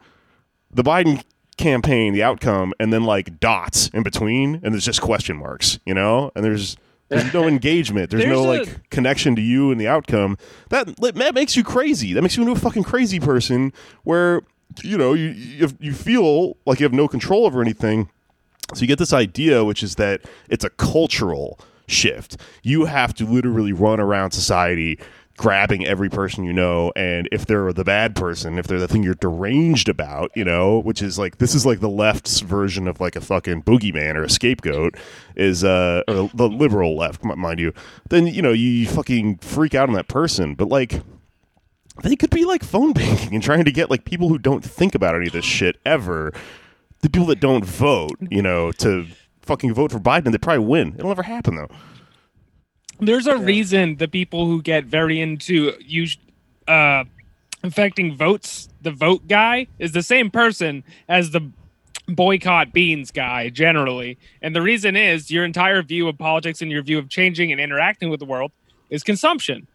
the Biden campaign, the outcome, and then like dots in between, and there's just question marks, you know, and there's there's no engagement. There's, no a- like connection to you and the outcome. That that makes you crazy. That makes you into a fucking crazy person. Where you know you you, you feel like you have no control over anything. So you get this idea, which is that it's a cultural shift. You have to literally run around society grabbing every person you know and if they're the bad person if they're the thing you're deranged about you know which is like this is like the left's version of like a fucking boogeyman or a scapegoat is uh or the liberal left mind you then you know you, fucking freak out on that person. But like they could be like phone banking and trying to get like people who don't think about any of this shit ever the people that don't vote you know to fucking vote for biden they probably win. It'll never happen though There's a reason the people who get very into us- uh, affecting votes, the vote guy, is the same person as the boycott beans guy generally. And the reason is your entire view of politics and your view of changing and interacting with the world is consumption.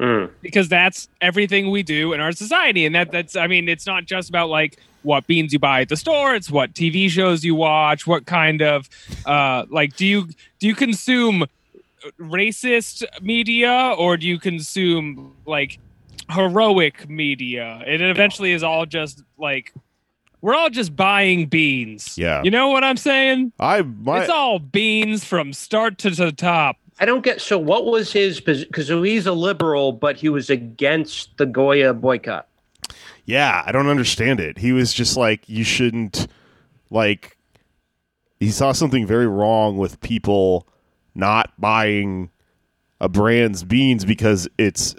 Mm. Because that's everything we do in our society. And that that's I mean, it's not just about like what beans you buy at the store, it's what TV shows you watch, what kind of uh like do you do you consume racist media or do you consume like heroic media? It eventually is all just like we're all just buying beans. Yeah. You know what I'm saying? i my it's all beans from start to the top. I don't get. So, what was his? Because he's a liberal, but he was against the Goya boycott. Yeah, I don't understand it. He was just like, you shouldn't, like, he saw something very wrong with people not buying a brand's beans because it's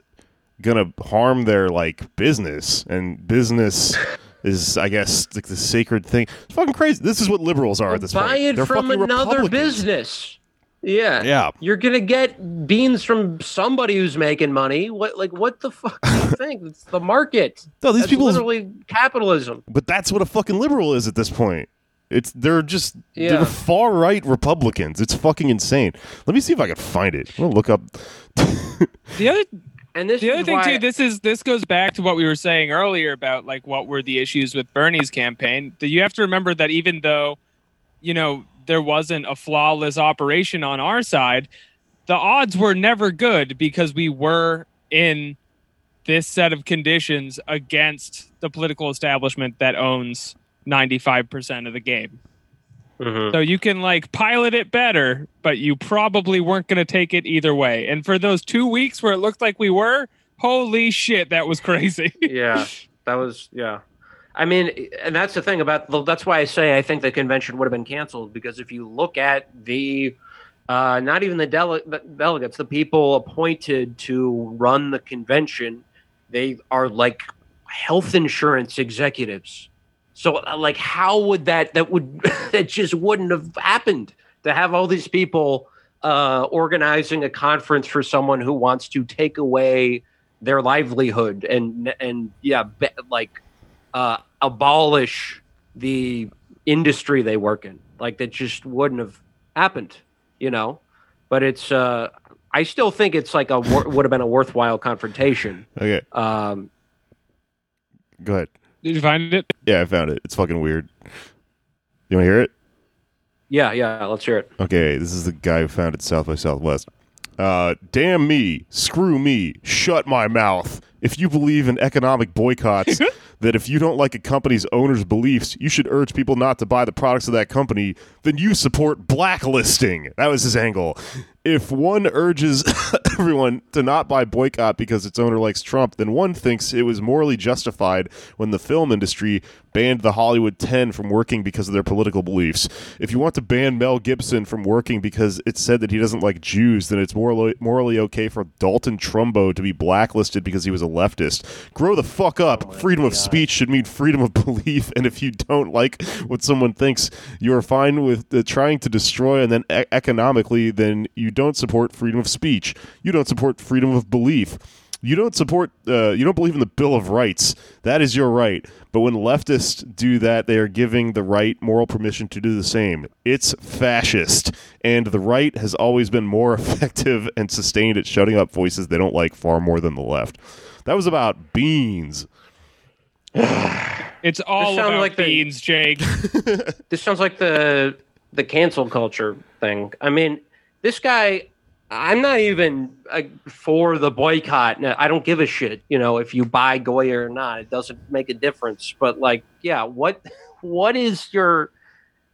gonna harm their like business and business is I guess like the sacred thing. It's fucking crazy. This is what liberals are at this Buy point. it They're from another business. Yeah. Yeah. You're gonna get beans from somebody who's making money. What like what the fuck do you think? It's the market. No, these That's people literally capitalism. But that's what a fucking liberal is at this point. It's they're just Yeah. they're far right Republicans. It's fucking insane. Let me see if I can find it. I'm gonna look up. The other And this the other thing why, too, this is this goes back to what we were saying earlier about like what were the issues with Bernie's campaign. That you have to remember that even though, you know, there wasn't a flawless operation on our side, the odds were never good because we were in this set of conditions against the political establishment that owns 95% of the game. Mhm. So you can like pilot it better, but you probably weren't going to take it either way. And for those two weeks where it looked like we were, holy shit, that was crazy. yeah, that was yeah. I mean, and that's the thing about that's why I say I think the convention would have been canceled because if you look at the uh, not even the, dele- the delegates, the people appointed to run the convention, they are like health insurance executives. So, uh, like, how would that that would that just wouldn't have happened to have all these people uh, organizing a conference for someone who wants to take away their livelihood and and yeah, be, like uh, abolish the industry they work in. Like that just wouldn't have happened, you know. But it's uh, I still think it's like a would have been a worthwhile confrontation. Okay, Um, go ahead. Did you find it? Yeah, I found it. It's fucking weird. You want to hear it? yeah, yeah. Let's hear it. Okay, this is the guy who founded South by Southwest. Uh, damn me, screw me, shut my mouth. If you believe in economic boycotts, that if you don't like a company's owner's beliefs, you should urge people not to buy the products of that company, then you support blacklisting. That was his angle. If one urges everyone to not buy boycott because its owner likes Trump, then one thinks it was morally justified when the film industry banned the Hollywood 10 from working because of their political beliefs. If you want to ban Mel Gibson from working because it said that he doesn't like Jews, then it's morally, morally okay for Dalton Trumbo to be blacklisted because he was a leftist. Grow the fuck up. freedom of speech should mean freedom of belief, and if you don't like what someone thinks, you are fine with uh, trying to destroy and then e- economically, then you don't support freedom of speech. You don't support freedom of belief. You don't support, uh, you don't believe in the Bill of Rights. That is your right. But when leftists do that, they are giving the right moral permission to do the same. It's fascist. And the right has always been more effective and sustained at shutting up voices they don't like far more than the left. That was about beans. It's all sounds about like the- beans, Jake. This sounds like the the cancel culture thing. I mean, this guy. I'm not even uh, for the boycott. No, I don't give a shit. You know, if you buy Goya or not, it doesn't make a difference. But like, yeah, what what is your?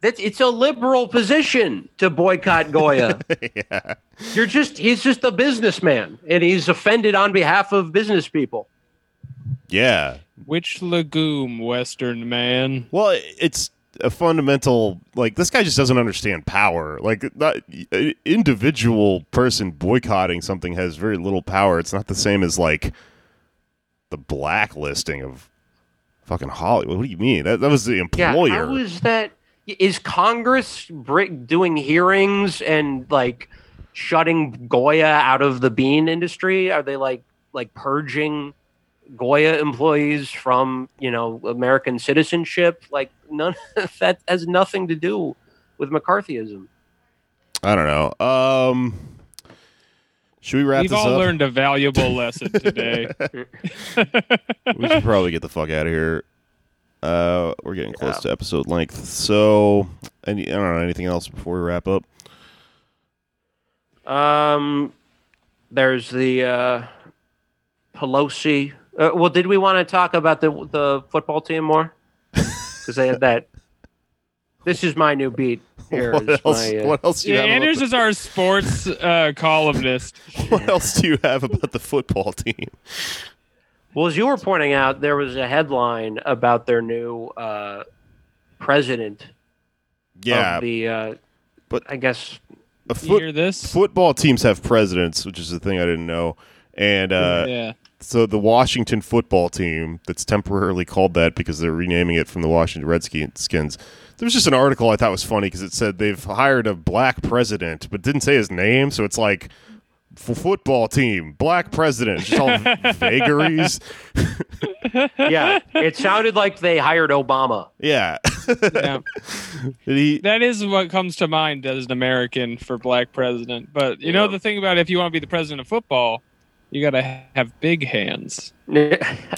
That's it's a liberal position to boycott Goya. yeah. You're just he's just a businessman, and he's offended on behalf of business people. Yeah. Which legume, Western man? Well, it's a fundamental like this guy just doesn't understand power. Like not an individual person boycotting something has very little power. It's not the same as like the blacklisting of fucking Hollywood. What do you mean? That that was the employer. Yeah, how is that? Is Congress doing hearings and like shutting Goya out of the bean industry? Are they like like purging Goya employees from you know American citizenship? Like none that has nothing to do with McCarthyism. I don't know. Um should we wrap We've this all up? learned a valuable lesson today. we should probably get the fuck out of here. Uh, we're getting close Yeah. to episode length. So, any, I don't know anything else before we wrap up. Um, there's the uh, Pelosi. Uh, well, did we want to talk about the the football team more? Because they had that. This is my new beat. Here what is else? my, uh, what else do you yeah, have? Anders is our sports uh, columnist. what else do you have about the football team? Well, as you were pointing out, there was a headline about their new uh, president Yeah, of the. Uh, but- I guess a foot, hear this? football teams have presidents, which is the thing I didn't know. And uh, yeah. So the Washington football team, that's temporarily called that because they're renaming it from the Washington Redskins. There was just an article I thought was funny because it said they've hired a black president, but didn't say his name. So it's like f- football team, black president, just all vagaries. yeah, it sounded like they hired Obama. Yeah. yeah. He, That is what comes to mind as an American for black president. But you know the thing about if you want to be the president of football, you got to have big hands.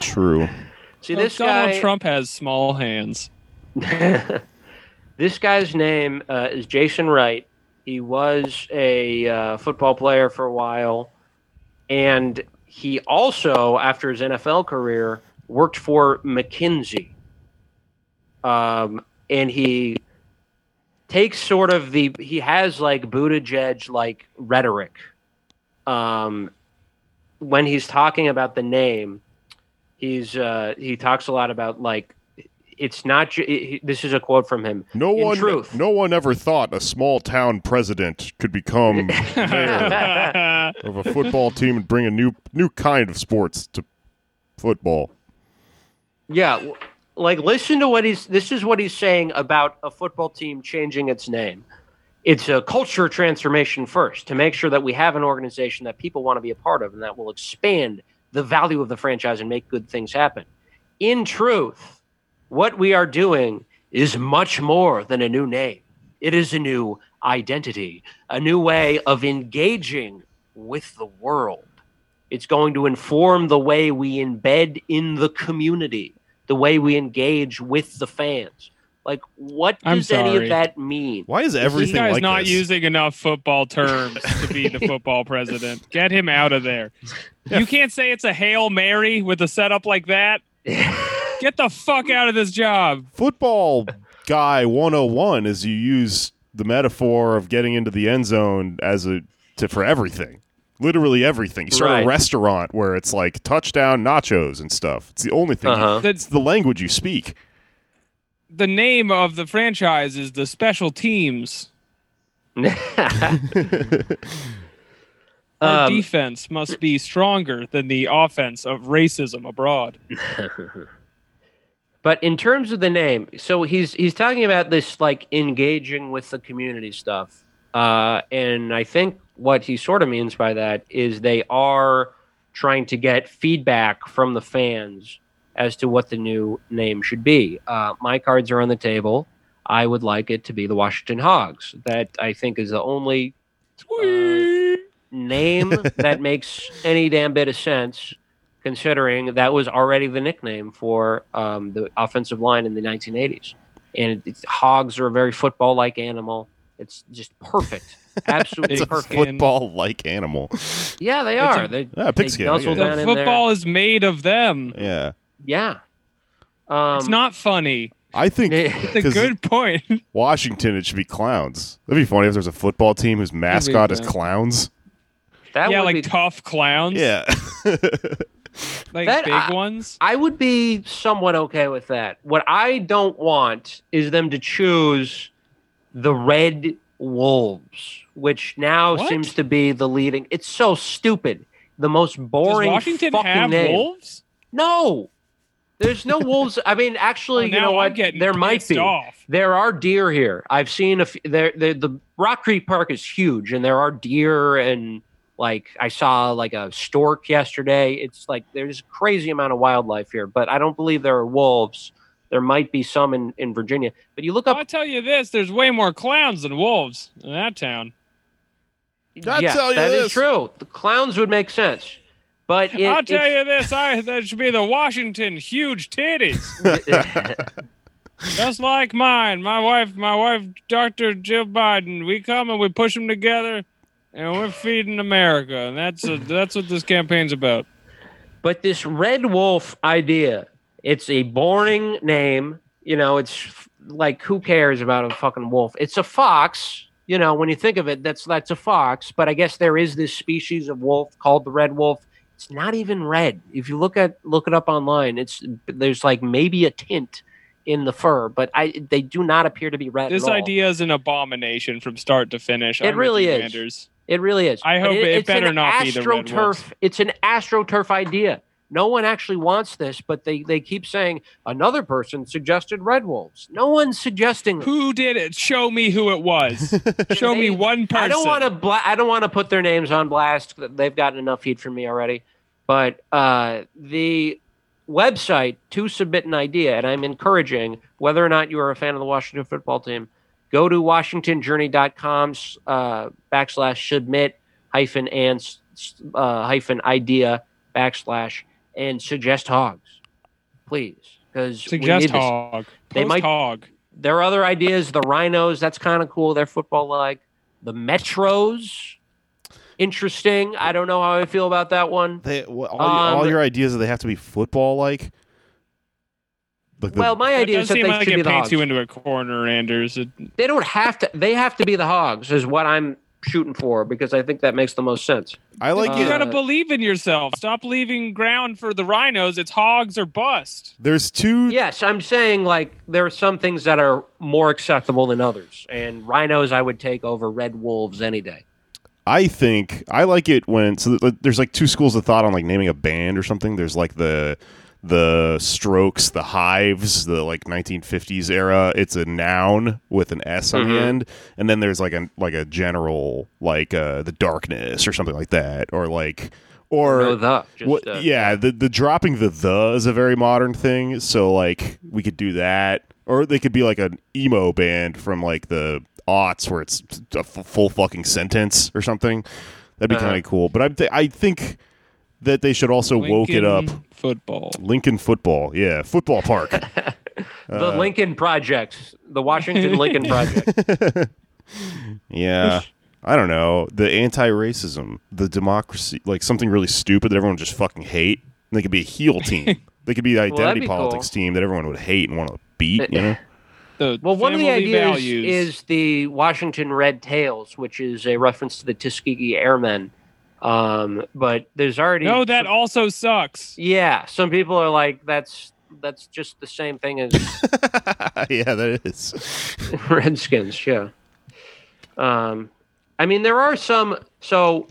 true. See, Well, this Donald guy. Trump has small hands. this guy's name uh, is Jason Wright. He was a uh, football player for a while, and he also, after his NFL career, worked for McKinsey. Um, and he takes sort of the he has like Buttigieg like rhetoric. Um, when he's talking about the name, he's uh, he talks a lot about like it's not. ju- he- This is a quote from him. No In one, truth. no one ever thought a small town president could become mayor of a football team and bring a new, new kind of sports to football. Yeah, like listen to what he's. This is what he's saying about a football team changing its name. It's a culture transformation first to make sure that we have an organization that people want to be a part of and that will expand the value of the franchise and make good things happen. In truth, what we are doing is much more than a new name. It is a new identity, a new way of engaging with the world. It's going to inform the way we embed in the community, the way we engage with the fans. Like, what does any of that mean? Why is everything? This everything guy's like not this? using enough football terms to be the football president. Get him out of there. You can't say it's a Hail Mary with a setup like that. Get the fuck out of this job. football guy 101 is you use the metaphor of getting into the end zone as a to for everything literally everything you start Right. a restaurant where it's like touchdown nachos and stuff it's the only thing you- Uh-huh. it's the language you speak The name of the franchise is the Special Teams. Our Um, defense must be stronger than the offense of racism abroad. But in terms of the name, so he's he's talking about this like engaging with the community stuff, uh, and I think what he sort of means by that is they are trying to get feedback from the fans as to what the new name should be. Uh, my cards are on the table. I would like it to be the Washington Hogs. That I think is the only uh, name that makes any damn bit of sense considering that was already the nickname for um, the offensive line in the 1980s. And it's, hogs are a very football-like animal. It's just perfect, absolutely It's a perfect. football-like animal. Yeah, they It's are. a- they, Ah, they pigskin, guzzle yeah. The down in football is made of them. Yeah, Yeah. Um, it's not funny. I think It's a good point. Washington it should be clowns. That'd be funny if there's a football team whose mascot is clowns. that yeah, would like be tough clowns. Yeah, like That- big I- ones. I would be somewhat okay with that. What I don't want is them to choose the Red Wolves, which now What? seems to be the leading. It's so stupid. The most Does boring Washington fucking have name. wolves? No, there's no wolves. I mean, actually, Oh, you know I'm what? There might be. Off. There are deer here. I've seen a f- there, there. The Rock Creek Park is huge, and there are deer and like I saw like a stork yesterday. It's like there's a crazy amount of wildlife here, but I don't believe there are wolves. There might be some in, in Virginia, but you look up. I'll tell you this: there's way more clowns than wolves in that town. I'll yes, tell you that is this. true. The clowns would make sense, but it, I'll tell you this: I that should be the Washington huge titties, just like mine. My wife, my wife, Dr. Jill Biden. We come and we push them together, and we're feeding America, and that's a, that's what this campaign's about. But this Red Wolf idea, it's a boring name. You know, it's like who cares about a fucking wolf? It's a fox. You know, when you think of it, that's that's a fox. But I guess there is this species of wolf called the red wolf. It's not even red. If you look at look it up online, it's there's like maybe a tint in the fur, but I they do not appear to be red. This at all. idea is an abomination from start to finish. It I'm really is. It really is. I hope it- it better not be the Red AstroTurf. Wolves. It's an AstroTurf idea. No one actually wants this, but they, they keep saying another person suggested Red Wolves. No one's suggesting. Who did it? Show me who it was. Show me one person. I don't want to. Bla- I don't want to put their names on blast. They've gotten enough heat from me already. But uh, the website to submit an idea, and I'm encouraging whether or not you are a fan of the Washington football team, go to washingtonjourney.com uh, backslash submit hyphen and uh, hyphen idea backslash and suggest hogs, please, because Suggest hog. They might- hog. there are other ideas. The Rhinos, that's kind of cool. They're football like. The Metros, interesting. I don't know how I feel about that one. they, well, all, your- all Um, your ideas are they have to be football like. Like well, my idea does is that they like should be the paints Hogs. you into a corner, Anders. It, they don't have to. They have to be the Hogs, is what I'm shooting for because I think that makes the most sense. I like Uh, you it. gotta believe in yourself. Stop leaving ground for the rhinos. It's hogs or bust. There's two. Yes, I'm saying like there are some things that are more acceptable than others, and Rhinos I would take over Red Wolves any day. I think I like it when so there's like two schools of thought on like naming a band or something. There's like the the Strokes, the Hives, the like 1950s era. It's a noun with an S on the Mhm. end, and then there's like a like a general like uh, the Darkness or something like that, or like or no, the what, uh, yeah, the the dropping the the is a very modern thing. So like we could do that, or they could be like an emo band from like the aughts where it's a f- full fucking sentence or something. That'd be Uh-huh. kind of cool. But I th- I think that they should also woke it up. Football. Lincoln football, yeah, football park. the Lincoln Project, the Washington Lincoln Project. yeah. I don't know the anti-racism, the democracy, like something really stupid that everyone just fucking hate. And they could be a heel team. they could be the that'd identity be politics cool. team that everyone would hate and want to beat. You know. The Well, one of the ideas values. is the Washington Red Tails, which is a reference to the Tuskegee Airmen. Um, but there's already no, that also sucks. yeah. Some people are like, that's that's just the same thing as yeah, that is. Redskins. Yeah. Um, I mean, there are some. So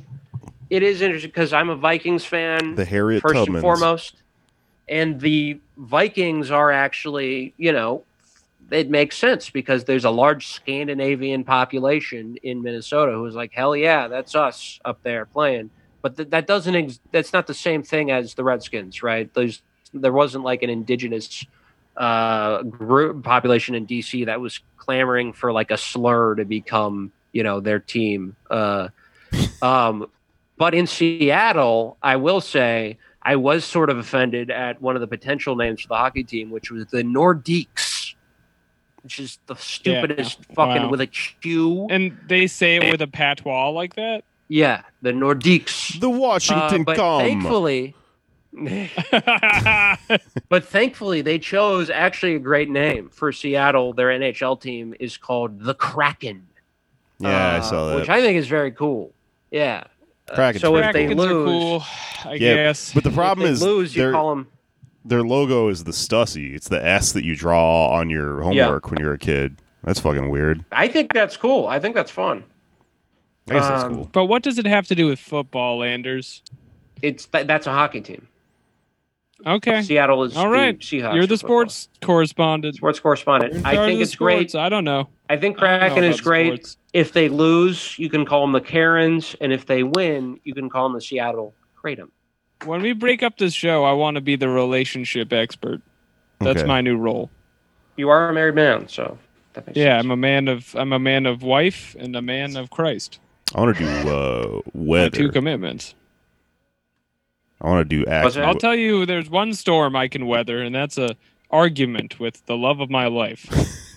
it is interesting because I'm a Vikings fan. The Harriet first Tubmans. and foremost. And the Vikings are actually, you know, it makes sense because there's a large Scandinavian population in Minnesota who's like, hell yeah, that's us up there playing. But th- that doesn't, ex- that's not the same thing as the Redskins, right? There's, there wasn't like an indigenous uh, group population in DC that was clamoring for like a slur to become, you know, their team. Uh, um, but in Seattle, I will say, I was sort of offended at one of the potential names for the hockey team, which was the Nordiques, which is the stupidest fucking Wow. with a Q. And they say it with a patois like that. yeah, the Nordiques. The Washington Uh, but Cum. thankfully, but thankfully they chose actually a great name for Seattle. Their NHL team is called the Kraken. yeah, I uh, saw that. which I think is very cool. Yeah. Uh, Kraken's so if they Krakens are lose, cool, I Yeah, guess. but the problem if is they lose, you their, call them. Their logo is the Stussy. It's the S that you draw on your homework when you're a kid. That's fucking weird. I think that's cool. I think that's fun. I guess that's Um, cool. But what does it have to do with football, Anders? It's th- that's a hockey team. Okay. Seattle is all right. the. Seahawks. You're the for football. sports correspondent. sports correspondent. I think of the it's great. I don't know. I think I Kraken is great. sports. If they lose, you can call them the Karens, and if they win, you can call them the Seattle Kratom. When we break up this show, I want to be the relationship expert. That's Okay. my new role. You are a married man, so that makes Yeah, sense. I'm a man of I'm a man of wife and a man of Christ. I want to do uh, My two commitments. I want to do What's action. I'll tell you, there's one storm I can weather, and that's a argument with the love of my life.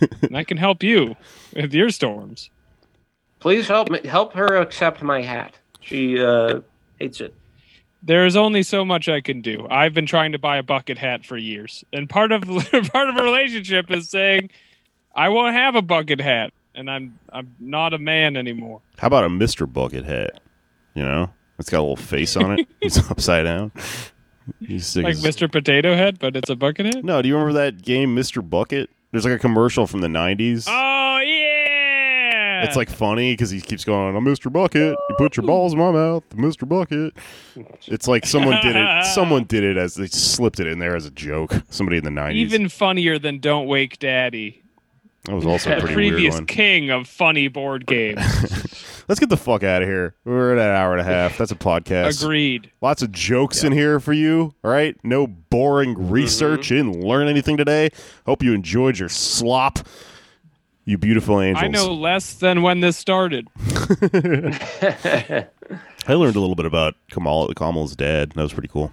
and I can help you with your storms. Please help me, help her accept my hat. She uh, hates it. There is only so much I can do. I've been trying to buy a bucket hat for years, and part of part of a relationship is saying, "I won't have a bucket hat," and I'm I'm not a man anymore. How about a Mr. Bucket hat? You know, it's got a little face on it. It's upside down. Stick Like his- Mr. Potato Head, but it's a bucket hat. No, do you remember that game, Mr. Bucket? There's like a commercial from the '90s. Oh yeah! It's like funny because he keeps going, "I'm Mr. Bucket. You put your balls in my mouth, Mr. Bucket." It's like someone did it. Someone did it as they slipped it in there as a joke. Somebody in the '90s. even funnier than "Don't Wake Daddy," that was also a pretty previous king of funny board games. Let's get the fuck out of here. We're at an hour and a half. That's a podcast. Agreed. Lots of jokes in here for you. All right. No boring mm-hmm. research. You didn't learn anything today. Hope you enjoyed your slop. You beautiful angels. I know less than when this started. I learned a little bit about Kamal Kamal's dad. That was pretty cool.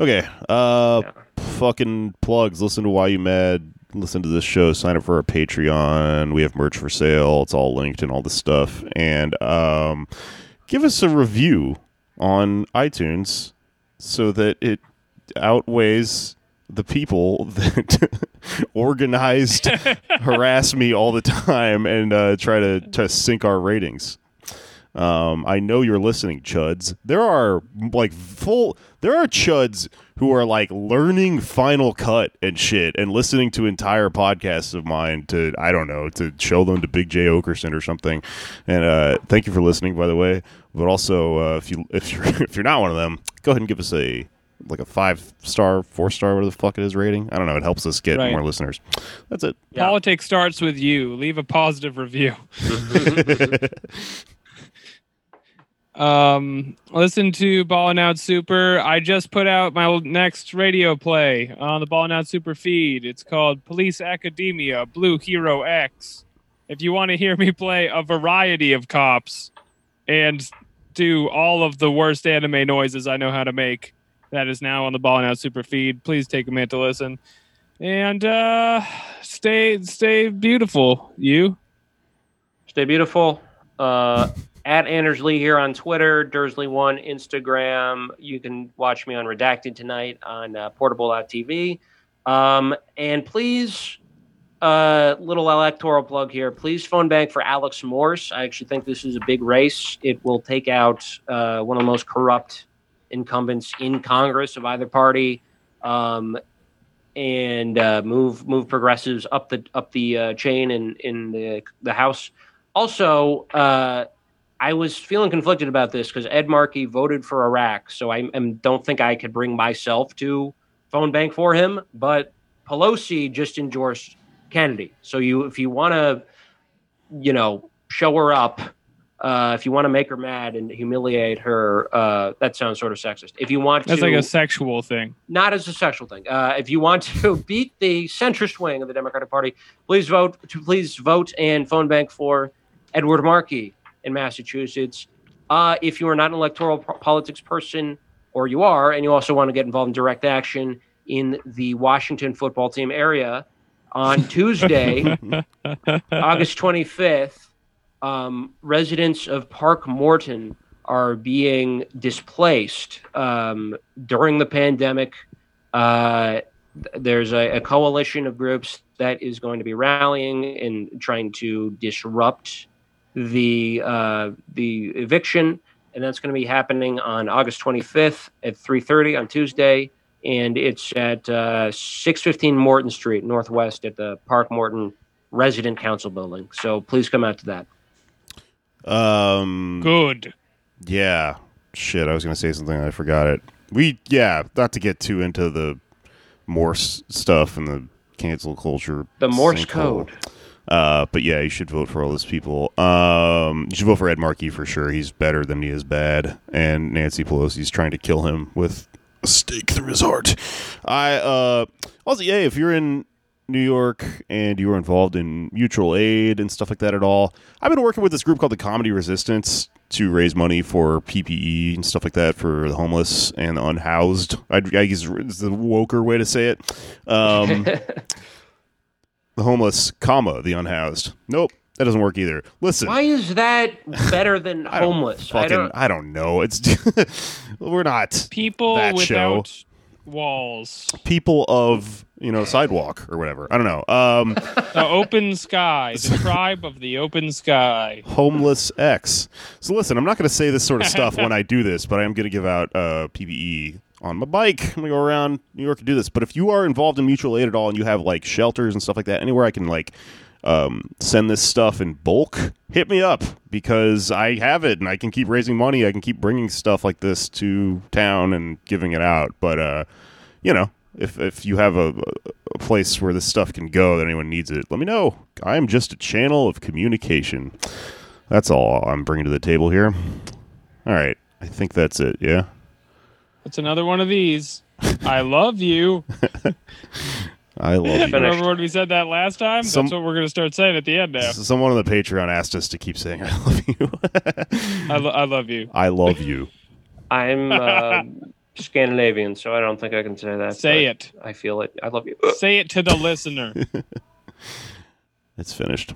Okay. Uh fucking plugs. Listen to Why You Mad. Listen to this show. Sign up for our Patreon. We have merch for sale. It's all linked and all this stuff. And um give us a review on iTunes so that it outweighs the people that organized harass me all the time and uh, try to to sink our ratings. Um, I know you're listening, chuds. There are like full. There are chuds who are like learning Final Cut and shit, and listening to entire podcasts of mine to I don't know to show them to Big Jay Oakerson or something. And uh, thank you for listening, by the way. But also, uh, if you if you're if you're not one of them, go ahead and give us a like a five star, four star, whatever the fuck it is rating. I don't know. It helps us get Right. more listeners. That's it. Yeah. Politics starts with you. Leave a positive review. Um, listen to Ballin' Out Super. I just put out my next radio play on the Ballin' Out Super feed. It's called Police Academia Blue Hero X. If you want to hear me play a variety of cops and do all of the worst anime noises I know how to make, that is now on the Ballin' Out Super feed. Please take a minute to listen. And uh stay stay beautiful, you. Stay beautiful. Uh, at Anders Lee here on Twitter, Dursley1 Instagram. You can watch me on Redacted tonight on uh, portable.tv. Um, and please, uh, little electoral plug here. Please phone bank for Alex Morse. I actually think this is a big race. It will take out uh, one of the most corrupt incumbents in Congress of either party. Um, and uh, move move progressives up the up the uh, chain in in the the House. Also, uh, I was feeling conflicted about this because Ed Markey voted for Iraq, so I am, don't think I could bring myself to phone bank for him. But Pelosi just endorsed Kennedy, so you if you want to, you know, show her up. Uh, if you want to make her mad and humiliate her, uh, that sounds sort of sexist. If you want That's to, like a sexual thing. not as a sexual thing. Uh, if you want to beat the centrist wing of the Democratic Party, please vote. To please vote and phone bank for Edward Markey in Massachusetts. Uh, if you are not an electoral po- politics person, or you are, and you also want to get involved in direct action in the Washington football team area, on Tuesday, August 25th, um, residents of Park Morton are being displaced um, during the pandemic. Uh, there's a, a, coalition of groups that is going to be rallying and trying to disrupt the uh, the eviction, and that's going to be happening on August 25th at 3:30 on Tuesday, and it's at uh, 615 Morton Street, Northwest, at the Park Morton Resident Council Building. So please come out to that. Um, Good. Yeah. Shit, I was going to say something. I forgot it. We, yeah, not to get too into the Morse stuff and the cancel culture. The Morse code. Uh, but yeah, you should vote for all those people. Um, you should vote for Ed Markey for sure. He's better than he is bad. And Nancy Pelosi's trying to kill him with a stake through his heart. I uh, also yeah, if you're in New York and you were involved in mutual aid and stuff like that at all, I've been working with this group called the Comedy Resistance to raise money for PPE and stuff like that for the homeless and the unhoused. I, I guess is the woker way to say it. Um, the homeless, comma the unhoused. Nope, that doesn't work either. Listen, why is that better than I don't homeless? fucking, I don't. I don't know. It's we're not People That without show. Walls. people of you know sidewalk or whatever. I don't know. Um, The open sky. The tribe of the open sky. homeless X. So listen, I'm not going to say this sort of stuff when I do this, but I am going to give out uh, PPE on my bike. I'm going to go around New York and do this. But if you are involved in mutual aid at all and you have like shelters and stuff like that, anywhere I can like um, send this stuff in bulk, hit me up because I have it and I can keep raising money. I can keep bringing stuff like this to town and giving it out. But uh, you know, if if you have a, a place where this stuff can go that anyone needs it, let me know. I am just a channel of communication. That's all I'm bringing to the table here. All right, I think that's it. Yeah. It's another one of these. I love you. I love you. Remember when we said that last time? Some- That's what we're going to start saying at the end now. Someone on the Patreon asked us to keep saying "I love you." I, lo- I love you. I love you. I'm uh, Scandinavian, so I don't think I can say that. Say it. I feel it. I love you. Say it to the listener. It's finished.